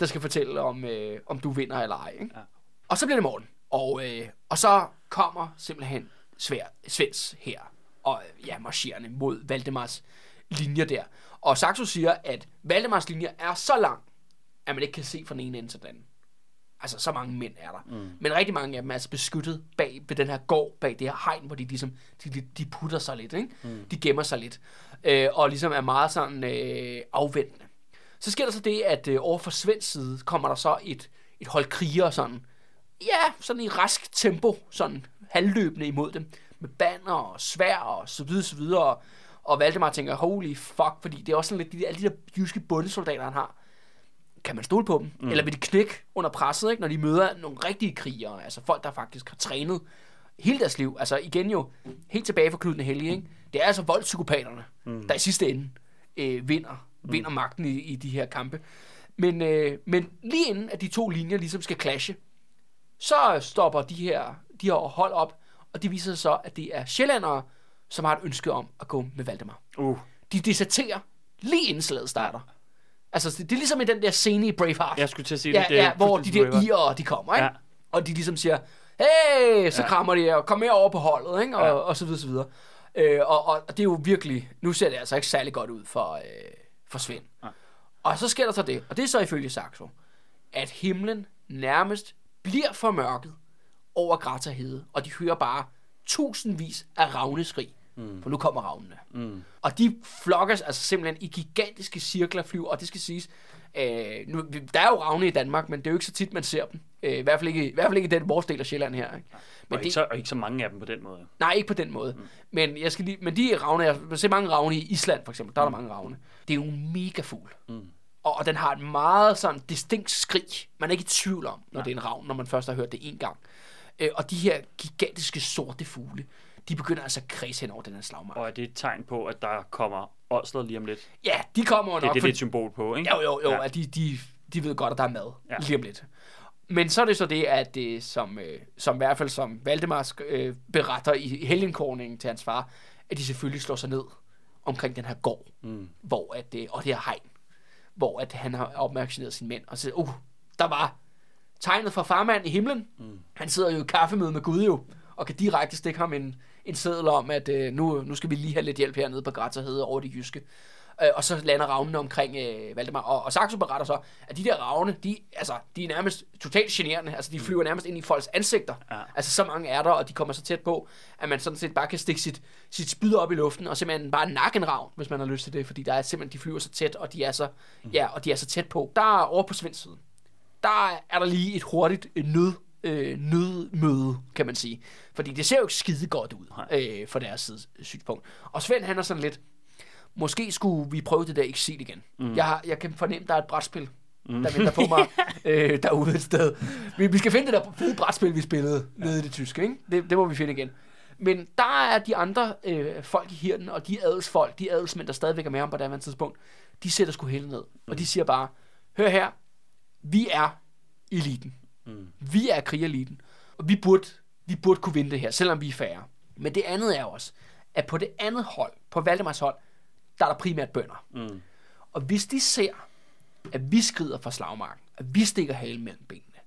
der skal fortælle om, øh, om du vinder eller ej. Ikke? Ja. Og så bliver det morgen. Og, øh, og så kommer simpelthen svær, Svends her, og øh, ja, marcherende mod Valdemars linjer der. Og Saxo siger, at Valdemars linjer er så lang, at man ikke kan se fra den ene ende til den anden. Altså, så mange mænd er der. Mm. Men rigtig mange af dem er altså beskyttet bag ved den her gård, bag det her hegn, hvor de ligesom, de, de putter sig lidt, ikke? Mm. De gemmer sig lidt. Øh, og ligesom er meget sådan øh, afventende. Så sker der så det, at øh, over for Svends side kommer der så et, et hold krigere sådan, ja, sådan i rask tempo, sådan halvløbende imod dem, med banner og svær og så videre, så videre. Og, og Valdemar tænker, holy fuck, fordi det er også sådan lidt, de, der- alle de der jyske bundesoldater, han har, kan man stole på dem? Mm. Eller vil de knække under presset, ikke? når de møder nogle rigtige krigere, altså folk, der faktisk har trænet hele deres liv. Altså igen jo, helt tilbage fra Knud den Hellige, ikke? det er altså voldspsykopaterne, mm. der i sidste ende øh, vinder, vinder magten i, i de her kampe. Men, øh, men lige inden, at de to linjer ligesom skal clashe, så stopper de her, de her hold op, og det viser sig så, at det er sjællandere, som har et ønske om at gå med Valdemar. Uh. De deserterer lige inden slaget starter. Altså, det, det er ligesom i den der scene i Braveheart. Jeg skulle til at sige ja, det. ja, hvor de der irer, de kommer, ikke? Ja. Ja. Og de ligesom siger, hey, så Ja. ja. krammer de jer, og kom med over på holdet, ikke? Og, Ja. ja. og så videre, så videre. Øh, og, og, det er jo virkelig, nu ser det altså ikke særlig godt ud for, øh, for Svend. Nej. Og så sker der så det, og det er så ifølge Saxo, at himlen nærmest bliver formørket over Grata Hede, og de hører bare tusindvis af ravneskrig, mm. for nu kommer ravnene. Mm. Og de flokkes altså simpelthen i gigantiske cirkler flyver, og det skal siges, øh, nu, der er jo ravne i Danmark, men det er jo ikke så tit, man ser dem. Øh, I hvert fald ikke, i hvert fald ikke i den vores del af Sjælland her. Ikke? Men og, ikke det, så, og ikke så mange af dem på den måde. nej, ikke på den måde. Mm. Men, jeg skal lige, men de ravne, jeg ser mange ravne i Island for eksempel, der er der mange ravne. Det er jo en mega fugl. Mm. Og, og den har et meget sådan distinkt skrig. Man er ikke i tvivl om, når Nej. det er en ravn, når man først har hørt det en gang. Øh, og de her gigantiske sorte fugle, de begynder altså at kredse hen over den her slagmark. Og er det et tegn på, at der kommer ådslet lige om lidt? Ja, de kommer Det er nok, det, for- det er et symbol på, ikke? Jo, jo, jo, Ja. at de, de, de ved godt, at der er mad Ja. lige om lidt. Men så er det så det, at det, som, øh, som i hvert fald som Valdemar øh, beretter i helgenkårningen til hans far, at de selvfølgelig slår sig ned omkring den her gård, Mm. hvor at, øh, og det her hegn, hvor at han har opmærksomhed sine mænd, og så uh, der var tegnet fra farmand i himlen. Mm. Han sidder jo i kaffemøde med Gud jo, og kan direkte stikke ham en, en seddel om, at øh, nu, nu skal vi lige have lidt hjælp hernede på Grætterhede over det jyske. Øh, og så lander ravnene omkring øh, Valdemar. Og, og Saxo beretter så, at de der ravne, de, altså, de er nærmest totalt generende. Altså, de flyver nærmest ind i folks ansigter. Ja. Altså, så mange er der, og de kommer så tæt på, at man sådan set bare kan stikke sit, sit spyd op i luften, og simpelthen bare nakke en ravn, hvis man har lyst til det. Fordi der er simpelthen, de flyver så tæt, og de er så, mm. ja, og de er så tæt på. Der er over på svensk side, der er der lige et hurtigt nød øh, nødmøde, kan man sige. Fordi det ser jo ikke skide godt ud øh, for deres side, synspunkt. Og Svend, han er sådan lidt, måske skulle vi prøve det der exil igen. Mm. Jeg, har, jeg kan fornemme, der er et brætspil, mm. der venter på mig øh, derude et sted. Vi, vi skal finde det der fede brætspil, vi spillede ja. nede i det tyske. Ikke? Det, det må vi finde igen. Men der er de andre øh, folk i hirden, og de adelsfolk, de adelsmænd, der stadigvæk er med ham på det tidspunkt, de sætter sgu hele ned. Mm. Og de siger bare, hør her, vi er eliten. Mm. Vi er krigereliten, og vi burde, vi burde kunne vinde det her, selvom vi er færre. Men det andet er også, at på det andet hold, på Valdemars hold, der er der primært bønder. Mm. Og hvis de ser, at vi skrider fra slagmarken, at vi stikker halen mellem benene,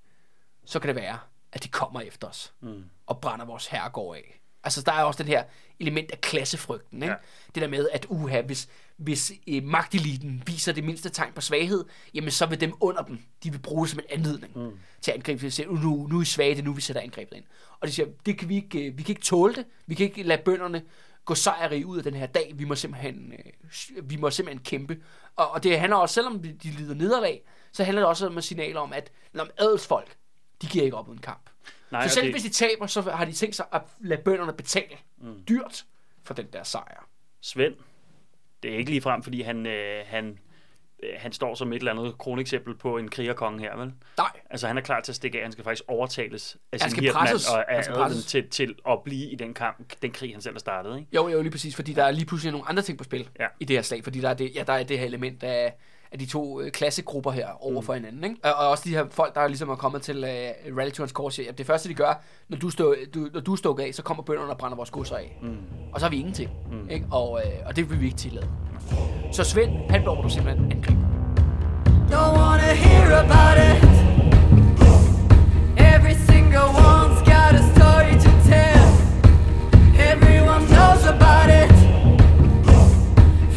så kan det være, at de kommer efter os mm. og brænder vores herregård af. Altså, der er også den her element af klassefrygten. Ikke? Ja. Det der med, at uha, hvis, hvis eh, magteliten viser det mindste tegn på svaghed, jamen så vil dem under dem, de vil bruge det som en anledning mm. til at angribe. Siger, nu, nu er I svage, det er nu, vi sætter angrebet ind. Og de siger, det kan vi, ikke, vi kan ikke tåle det. Vi kan ikke lade bønderne gå sejrige ud af den her dag. Vi må simpelthen, øh, vi må simpelthen kæmpe. Og, og det handler også, selvom de lider nederlag, så handler det også om signaler om, at når adelsfolk, de giver ikke op uden kamp. Nej, så selv det... hvis de taber, så har de tænkt sig at lade bønderne betale mm. dyrt for den der sejr. Svend, det er ikke lige frem, fordi han, øh, han Øh, han står som et eller andet kroneksempel på en krigerkonge her, vel? Nej. Altså, han er klar til at stikke af. Han skal faktisk overtales af sin hirtmand og af adelen til, til at blive i den kamp, den krig, han selv har startet, ikke? Jo, jo, lige præcis, fordi der er lige pludselig nogle andre ting på spil ja. i det her slag, fordi der er det, ja, der er det her element af, af de to øh, klassegrupper her over mm. for hinanden. Ikke? Og, og også de her folk, der ligesom er kommet til uh, Rally Tours Course, ja, det første de gør, når du, stå, du, når du står af, så kommer bønderne og brænder vores godser af. Mm. Og så har vi ingenting. Mm. Ikke? Og, øh, og det vil vi ikke tillade. Så Svend, han beordrer simpelthen angribe. Don't wanna hear about it. Every single one's got a story to tell. Everyone knows about it.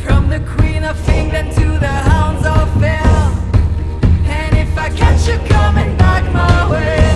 From the Queen of England Catch you coming back my way?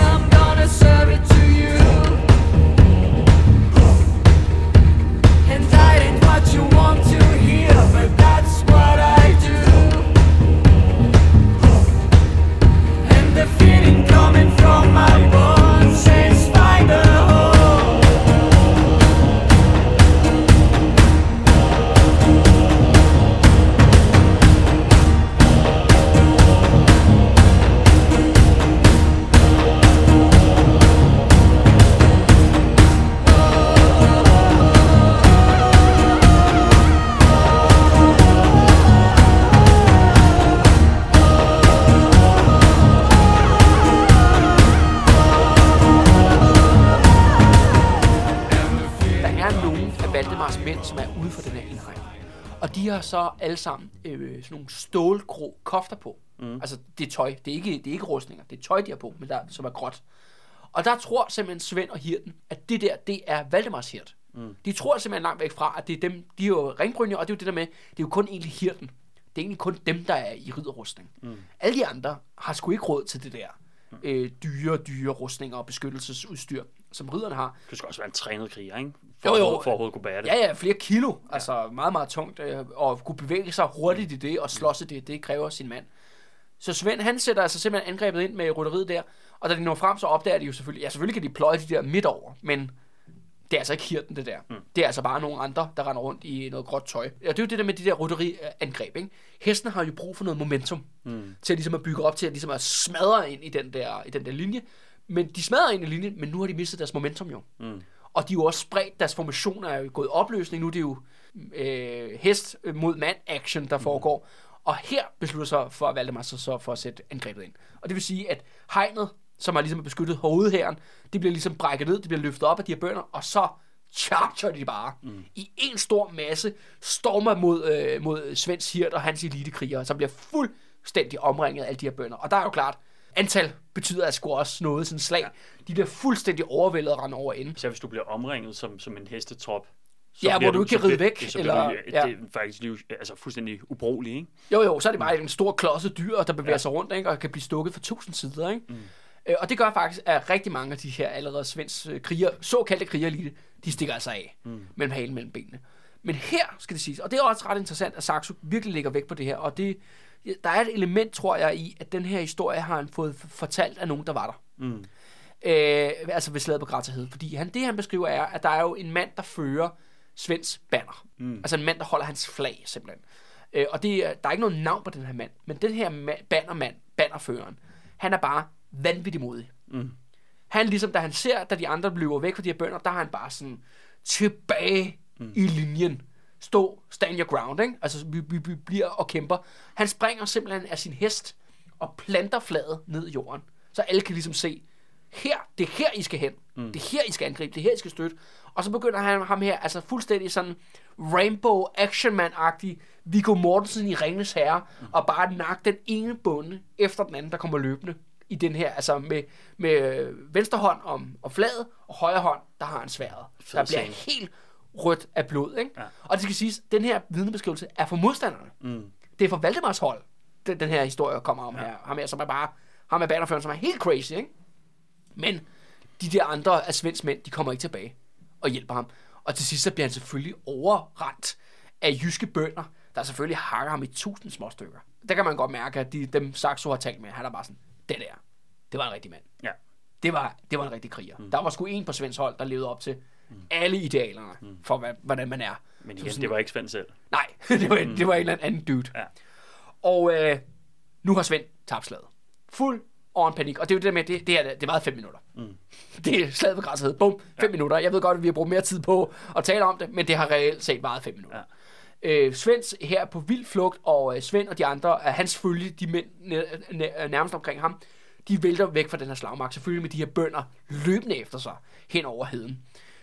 Har så alle sammen øh, sådan nogle stålgrå kofter på. Mm. Altså, det er tøj. Det er, ikke, det er ikke rustninger. Det er tøj, de har på, men der, som er gråt. Og der tror simpelthen Svend og Hirten, at det der, det er Valdemars hirt. Mm. De tror simpelthen langt væk fra, at det er dem, de er jo ringbrynjer, og det er jo det der med, det er jo kun egentlig Hirten. Det er egentlig kun dem, der er i ridderrustning. Mm. Alle de andre har sgu ikke råd til det der øh, dyre, dyre rustninger og beskyttelsesudstyr, som ridderne har. Du skal også være en trænet kriger, ikke? For, Jo, jo. At, for at overhovedet kunne bære det. Ja, ja, flere kilo. Ja. Altså meget, meget tungt. Øh, og kunne bevæge sig hurtigt i det, og slås i det, det kræver sin mand. Så Svend, han sætter altså simpelthen angrebet ind med rytteriet der, og da de når frem, så opdager de jo selvfølgelig, ja selvfølgelig kan de pløje de der midt over, men det er altså ikke hirten, det der. Mm. Det er altså bare nogle andre, der render rundt i noget gråt tøj. Ja, det er jo det der med de der rytteriangreb, ikke? Hestene har jo brug for noget momentum, mm. til at, ligesom at bygge op til, at ligesom at smadre ind i den der, i den der linje. Men de smadrer ind i linjen, men nu har de mistet deres momentum jo. Mm. Og de er jo også spredt, deres formationer er jo gået opløsning. Nu er det jo øh, hest mod mand action, der foregår. Og her beslutter sig for Valdemar sig så for at sætte angrebet ind. Og det vil sige, at hegnet, som har ligesom beskyttet hovedhæren, det bliver ligesom brækket ned, det bliver løftet op af de her bønder, og så charger de bare mm. i en stor masse, stormer mod, øh, mod Svends Hirt og hans elitekrigere, som bliver fuldstændig omringet af alle de her bønder. Og der er jo klart, antal betyder sgu også noget, sådan slag. Ja. De bliver fuldstændig overvældet og render over ende. Så hvis du bliver omringet som, som en hestetrop, så ja, hvor du ikke kan ride væk. Så eller, du, ja. det er faktisk liv, altså fuldstændig ubrugeligt, ikke? Jo, jo, så er det bare en stor klodset dyr, der bevæger ja. sig rundt, ikke? og kan blive stukket fra tusind sider. Ikke? Mm. Øh, og det gør faktisk, at rigtig mange af de her allerede svenske øh, kriger, såkaldte krigerelite, de stikker altså af mm. mellem halen mellem benene. Men her skal det siges, og det er også ret interessant, at Saxo virkelig lægger væk på det her, og det, der er et element, tror jeg, i, at den her historie har han fået fortalt af nogen, der var der. Mm. Øh, altså ved slaget på Gratahed. Fordi han, det, han beskriver, er, at der er jo en mand, der fører Svends banner. Mm. Altså en mand, der holder hans flag, simpelthen. Øh, og det, der er ikke noget navn på den her mand, men den her ma- bannermand, bannerføreren, han er bare vanvittig modig. Mm. Han ligesom, da han ser, da de andre løber væk fra de her bønder, der har han bare sådan tilbage mm. i linjen. Stå, stand your ground, ikke? Altså, vi, vi, vi bliver og kæmper. Han springer simpelthen af sin hest og planter fladet ned i jorden. Så alle kan ligesom se, her, det er her, I skal hen. Mm. Det er her, I skal angribe. Det er her, I skal støtte. Og så begynder han ham her, altså fuldstændig sådan Rainbow Action Man-agtig Viggo Mortensen i Ringens Herre, mm. og bare nakke den ene bunde efter den anden, der kommer løbende i den her, altså med, med venstre hånd om, om fladet, og højre hånd, der har han sværet. Der bliver helt rødt af blod, ikke? Ja. Og det skal siges, den her vidnebeskrivelse er for modstanderne. Mm. Det er for Valdemars hold, den, den her historie kommer om ja. her. Ham her, som er bare, ham er bannerføren, som er helt crazy, ikke? Men de der andre af Svends mænd, de kommer ikke tilbage og hjælper ham. Og til sidst så bliver han selvfølgelig overrendt af jyske bønder, der selvfølgelig hakker ham i tusind små stykker. Der kan man godt mærke, at de, dem Saxo har talt med, han er bare sådan, det der, det var en rigtig mand. Ja. Det var, det var en rigtig kriger. Mm. Der var sgu en på Svends hold, der levede op til mm. alle idealerne mm. for, hvad, hvordan man er. Men igen, sådan, det var ikke Svend selv. Nej, det var, mm. det var en eller anden dude. Ja. Og øh, nu har Svend tabt slaget. Fuld og en panik. Og det er jo det der med, det, det, er, det er meget fem minutter. Mm. Det er slaget på græsset. Bum, fem ja. minutter. Jeg ved godt, at vi har brugt mere tid på at tale om det, men det har reelt set meget fem minutter. Ja. Øh, Svends her på vild flugt, og øh, Svend og de andre, af hans følge, de mænd nærmest omkring ham, de vælter væk fra den her slagmark, selvfølgelig med de her bønder løbende efter sig hen over heden.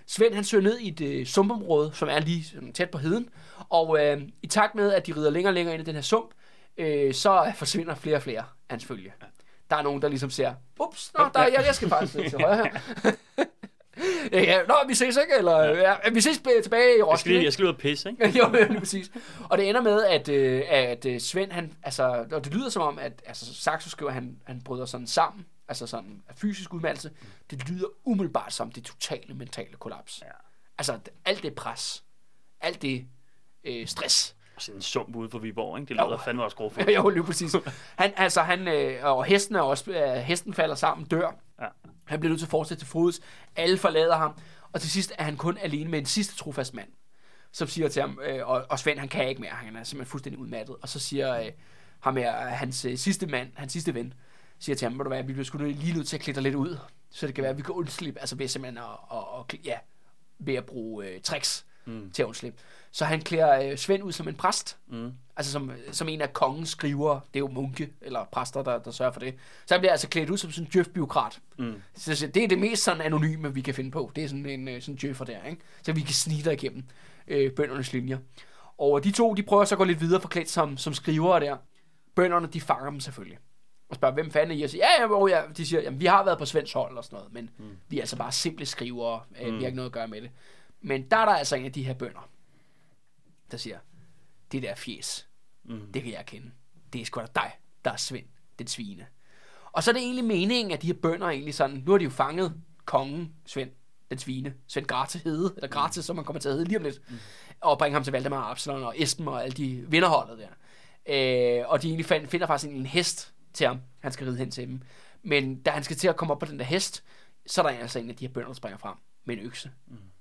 Svend han søger ned i et øh, sumpområde, som er lige sådan, tæt på heden, og øh, i takt med, at de rider længere og længere ind i den her sump, øh, så forsvinder flere og flere af hans følge. Der er nogen, der ligesom siger, ups, nå, der, jeg, jeg skal faktisk til højre her. ja, nå, vi ses ikke, eller ja. ja vi ses tilbage i Roskilde. Jeg skal lige, jeg skal lige ud og pisse, ikke? jo, lige præcis. Og det ender med, at, øh, at øh, Svend, han, altså, og det lyder som om, at altså, Saxo skriver, han, han bryder sådan sammen, altså sådan af fysisk udmattelse. Det lyder umiddelbart som det totale mentale kollaps. Ja. Altså, alt det pres, alt det øh, stress, sådan en sump ude på Viborg, ikke? Det lyder fandme også grov jo, lige præcis. Han, altså, han, øh, og hesten er også, øh, hesten falder sammen, dør. Ja. Han bliver nødt til at fortsætte til fods. Alle forlader ham. Og til sidst er han kun alene med en sidste trofast mand, som siger til ham, øh, og, og Svend, han kan ikke mere, han er simpelthen fuldstændig udmattet. Og så siger øh, ham her, hans øh, sidste mand, hans sidste ven, siger til ham, må du være, vi bliver sgu lige nødt til at klitte lidt ud, så det kan være, at vi kan undslippe, altså ved simpelthen at, og, og, ja, ved at bruge øh, tricks mm. til at undslippe. Så han klæder øh, Svend ud som en præst. Mm. Altså som, som en af kongens skriver. Det er jo munke, eller præster, der, der sørger for det. Så han bliver altså klædt ud som sådan en djøf-biokrat. Mm. Så, så det er det mest sådan anonyme, vi kan finde på. Det er sådan en øh, sådan djøffer der, ikke? Så vi kan snige der igennem øh, bøndernes linjer. Og de to, de prøver så at gå lidt videre forklædt som, som skrivere der. Bønderne, de fanger dem selvfølgelig. Og spørger, hvem fanden er I? Og siger, ja, ja, ja. De siger, jamen, vi har været på Svends hold og sådan noget, men mm. vi er altså bare simple skrivere. Øh, mm. Vi har ikke noget at gøre med det. Men der er der altså en af de her bønder, der siger, det der fjes, mm. det kan jeg kende. Det er sgu da dig, der er Svend, den svine. Og så er det egentlig meningen, at de her bønder egentlig sådan, nu har de jo fanget kongen, Svend, den svine, Svend Grate hede, eller Grate, mm. som man kommer til at hedde lige om lidt, mm. og bringe ham til Valdemar Absalon og Esben og alle de vinderholdet der. Øh, og de egentlig find, finder faktisk en, hest til ham, han skal ride hen til dem. Men da han skal til at komme op på den der hest, så er der altså en af de her bønder, der springer frem med en økse. Mm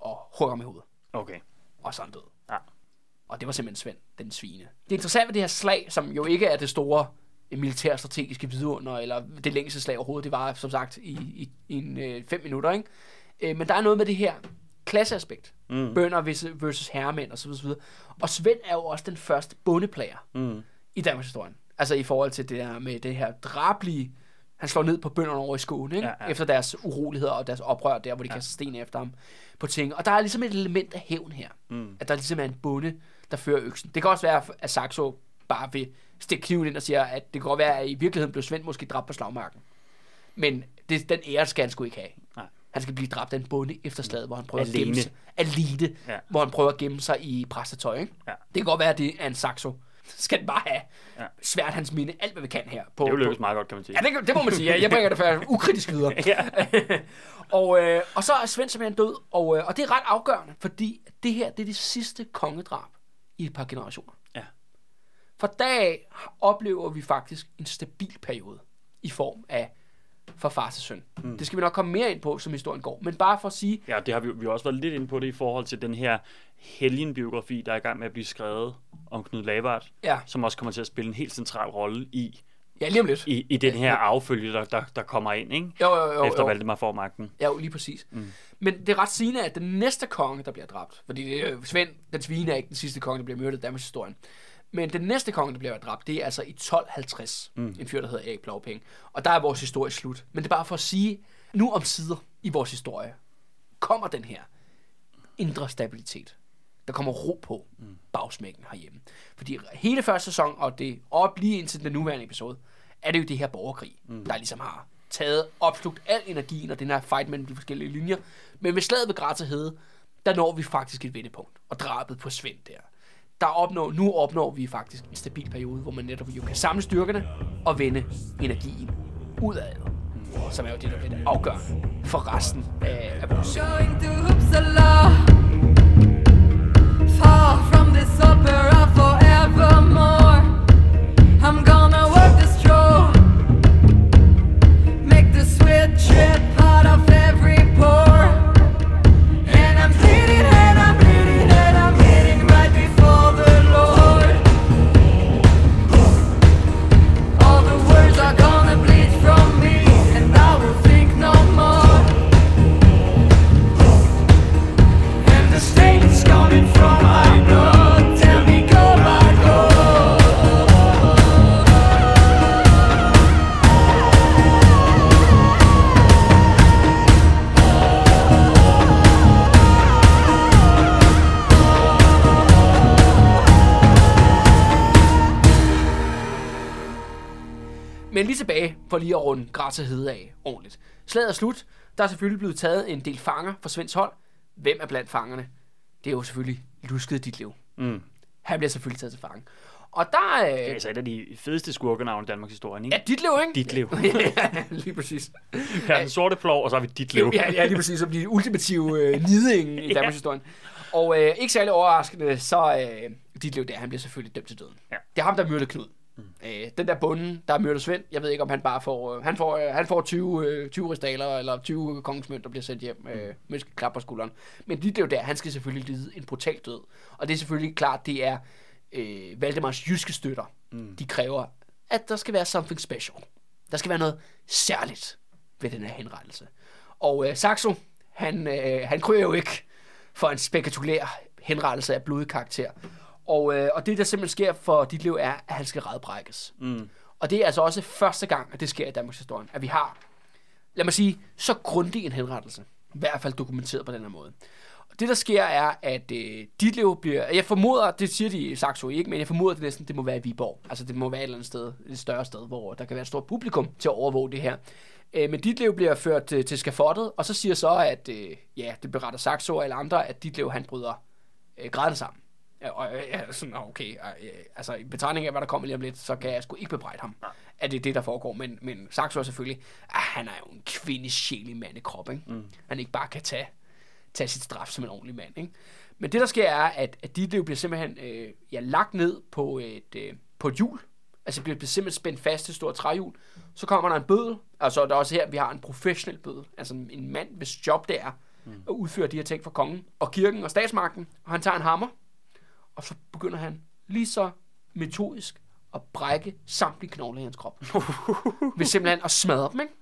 og hugger ham i hovedet. Okay. Og så er han død. Ja. Og det var simpelthen Svend, den svine. Det interessante ved det her slag, som jo ikke er det store militærstrategiske vidunder, eller det længste slag overhovedet, det var som sagt i, i, i en, øh, fem minutter, ikke? Øh, men der er noget med det her klasseaspekt. Mm. Bønder versus herremænd osv. osv. Og Svend er jo også den første bondeplager mm. i Danmarks historie. Altså i forhold til det der med det her drablige han slår ned på bønderne over i skolen, ikke? Ja, ja. efter deres uroligheder og deres oprør der, hvor de ja. kaster sten efter ham på ting. Og der er ligesom et element af hævn her. Mm. At der ligesom er en bonde, der fører øksen. Det kan også være, at Saxo bare vil stikke kniven ind og siger, at det kan godt være, at i virkeligheden blev Svend måske dræbt på slagmarken. Men det, den ære skal han sgu ikke have. Nej. Han skal blive dræbt af en bonde efter slaget, hvor han prøver alene. at gemme sig. Alene. Ja. Hvor han prøver at gemme sig i præstetøj. Ikke? Ja. Det kan godt være, at det er en saxo. Skal den bare have ja. svært hans mine, alt hvad vi kan her. På, det er jo lykkes meget godt, kan man sige. Ja, det, det må man sige. Ja. Jeg bringer det for ukritisk videre. og, øh, og så er Svend simpelthen død, og, øh, og det er ret afgørende, fordi det her det er det sidste kongedrab i et par generationer. Ja. For dag oplever vi faktisk en stabil periode i form af fra far til søn. Mm. Det skal vi nok komme mere ind på, som historien går. Men bare for at sige... Ja, det har vi, vi har også været lidt ind på det i forhold til den her helgenbiografi, der er i gang med at blive skrevet om Knud Lavard, ja. som også kommer til at spille en helt central rolle i Ja, lige om lidt. I, i den her affølge, der, der, der kommer ind, ikke? Jo, jo, jo. Efter jo. Valdemar får magten. Ja, jo, lige præcis. Mm. Men det er ret sigende, at den næste konge, der bliver dræbt, fordi det, Svend, den svine er ikke den sidste konge, der bliver myrdet i Danmarks historien. Men den næste konge, der bliver dræbt, det er altså i 1250. Mm. En fyr, der hedder Erik Blåpenge. Og der er vores historie slut. Men det er bare for at sige, nu om sider i vores historie, kommer den her indre stabilitet. Der kommer ro på mm. bagsmækken herhjemme. Fordi hele første sæson, og det op lige indtil den nuværende episode, er det jo det her borgerkrig, mm. der ligesom har taget, opslugt al energien og den her fight mellem de forskellige linjer. Men ved slaget ved Grætterhede, der når vi faktisk et vendepunkt. Og drabet på Svend der der opnår, nu opnår vi faktisk en stabil periode, hvor man netop jo kan samle styrkerne og vende energien ud af det. Som er jo det, der bliver det afgørende for resten af, af vores Far from this opera for lige at runde Græs Hede af ordentligt. Slaget er slut. Der er selvfølgelig blevet taget en del fanger fra Svends hold. Hvem er blandt fangerne? Det er jo selvfølgelig Lusket dit liv. Mm. Han bliver selvfølgelig taget til fange. Og der... Øh... Det er altså et af de fedeste skurkenavne i Danmarks historie, ikke? Ja, dit liv, ikke? Dit liv. ja, lige præcis. Ja, den sorte plov, og så har vi dit liv. Ja, ja lige præcis. Som de ultimative øh, niding i Danmarks historie. Og øh, ikke særlig overraskende, så øh, dit liv der, han bliver selvfølgelig dømt til døden. Ja. Det er ham, der myrder Knud. Mm. Øh, den der bunden, der er myrdet Svend, jeg ved ikke, om han bare får... Øh, han får, øh, han får 20, øh, 20 ristaler, eller 20 kongesmønt, der bliver sendt hjem øh, mm. med klap på skulderen. Men det er jo der, han skal selvfølgelig lide en brutal død. Og det er selvfølgelig klart, det er øh, Valdemars jyske støtter. Mm. De kræver, at der skal være something special. Der skal være noget særligt ved den her henrettelse. Og øh, Saxo, han, øh, han kryger jo ikke for en spektakulær henrettelse af blodig karakter. Og, øh, og det, der simpelthen sker for dit liv, er, at han skal redbrækkes. Mm. Og det er altså også første gang, at det sker i Danmarks historie, at vi har, lad mig sige, så grundig en henrettelse. I hvert fald dokumenteret på den her måde. Og det, der sker, er, at øh, dit liv bliver... Jeg formoder, det siger de i Saxo ikke, men jeg formoder, det næsten det må være i Viborg. Altså, det må være et eller andet sted, et større sted, hvor der kan være et stort publikum til at overvåge det her. Øh, men dit liv bliver ført til, til skafottet, og så siger så, at øh, ja, det beretter Saxo eller andre, at dit liv, han bryder øh, grædende sammen. Og ja, sådan, okay, altså i betragtning af, hvad der kommer lige om lidt, så kan jeg sgu ikke bebrejde ham, ja. at det er det, der foregår. Men, men Saxo er selvfølgelig, at han er jo en kvindelig sjæl i mand i krop, ikke? Mm. Han ikke bare kan tage, tage sit straf som en ordentlig mand, ikke? Men det, der sker, er, at, at de bliver simpelthen øh, ja, lagt ned på et, øh, på et hjul. Altså bliver, simpelthen spændt fast til et stort træhjul. Så kommer der en bødel. Altså der er også her, vi har en professionel bødel. Altså en mand, hvis job det er mm. at udføre de her ting for kongen og kirken og statsmagten. Og han tager en hammer, og så begynder han lige så metodisk at brække samtlige knogler i hans krop. Ved simpelthen at smadre dem, ikke?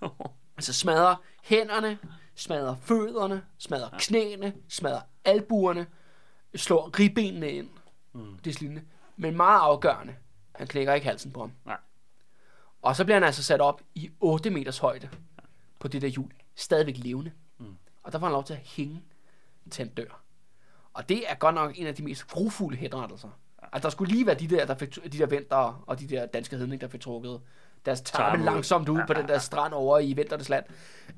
Altså smadre hænderne, smadre fødderne, smadre knæene, smadre albuerne, slår ribbenene ind. Mm. Det er lignende. Men meget afgørende, han knækker ikke halsen på ham. Nej. Og så bliver han altså sat op i 8 meters højde på det der hjul. Stadigvæk levende. Mm. Og der får han lov til at hænge til en dør. Og det er godt nok en af de mest grufulde henrettelser. Altså, der skulle lige være de der, der fik, de der venter og de der danske hedning, der fik trukket deres tarme langsomt ud på den der strand over i vinternes land.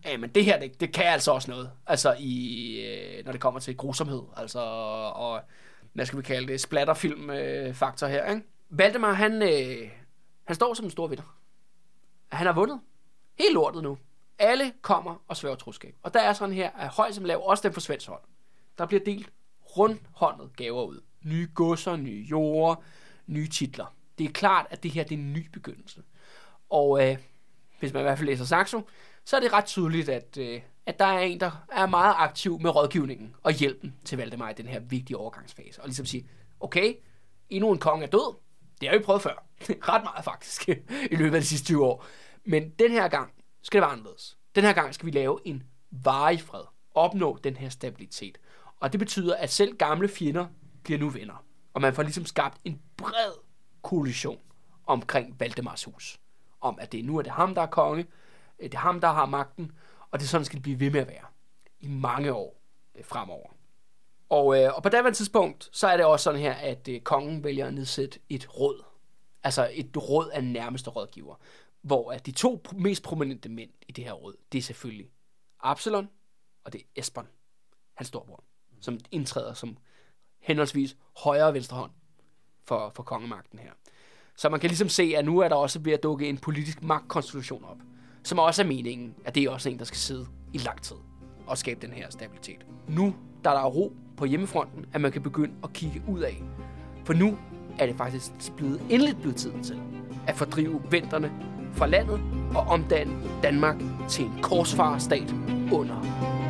Ja, men det her, det, det kan altså også noget. Altså, i, øh, når det kommer til grusomhed. Altså, og hvad skal vi kalde det, splatterfilm-faktor øh, her, ikke? Valdemar, han, øh, han står som en stor vinder. Han har vundet. Helt lortet nu. Alle kommer og sværger troskab. Og der er sådan her, at høj som lav, også dem for svensk hold, der bliver delt rundhåndet gaver ud. Nye godser, nye jorder, nye titler. Det er klart, at det her det er en ny begyndelse. Og øh, hvis man i hvert fald læser Saxo, så er det ret tydeligt, at, øh, at der er en, der er meget aktiv med rådgivningen og hjælpen til Valdemar i den her vigtige overgangsfase. Og ligesom sige, okay, endnu en konge er død. Det har vi prøvet før. ret meget faktisk i løbet af de sidste 20 år. Men den her gang skal det være anderledes. Den her gang skal vi lave en varig fred. Opnå den her stabilitet. Og det betyder, at selv gamle fjender bliver nu venner. Og man får ligesom skabt en bred koalition omkring Valdemars hus. Om at det nu er det ham, der er konge, det er ham, der har magten, og det er sådan, skal det blive ved med at være. I mange år øh, fremover. Og, øh, og på daværende tidspunkt, så er det også sådan her, at øh, kongen vælger at nedsætte et råd. Altså et råd af nærmeste rådgiver. Hvor at de to mest prominente mænd i det her råd, det er selvfølgelig Absalon, og det er Esbern, hans storbror, som indtræder som henholdsvis højre og venstre hånd for, for kongemagten her. Så man kan ligesom se, at nu er der også ved at dukke en politisk magtkonstitution op, som også er meningen, at det er også en, der skal sidde i lang tid og skabe den her stabilitet. Nu, der er der ro på hjemmefronten, at man kan begynde at kigge ud af. For nu er det faktisk blevet endelig blevet tiden til at fordrive venterne fra landet og omdanne Danmark til en korsfarerstat under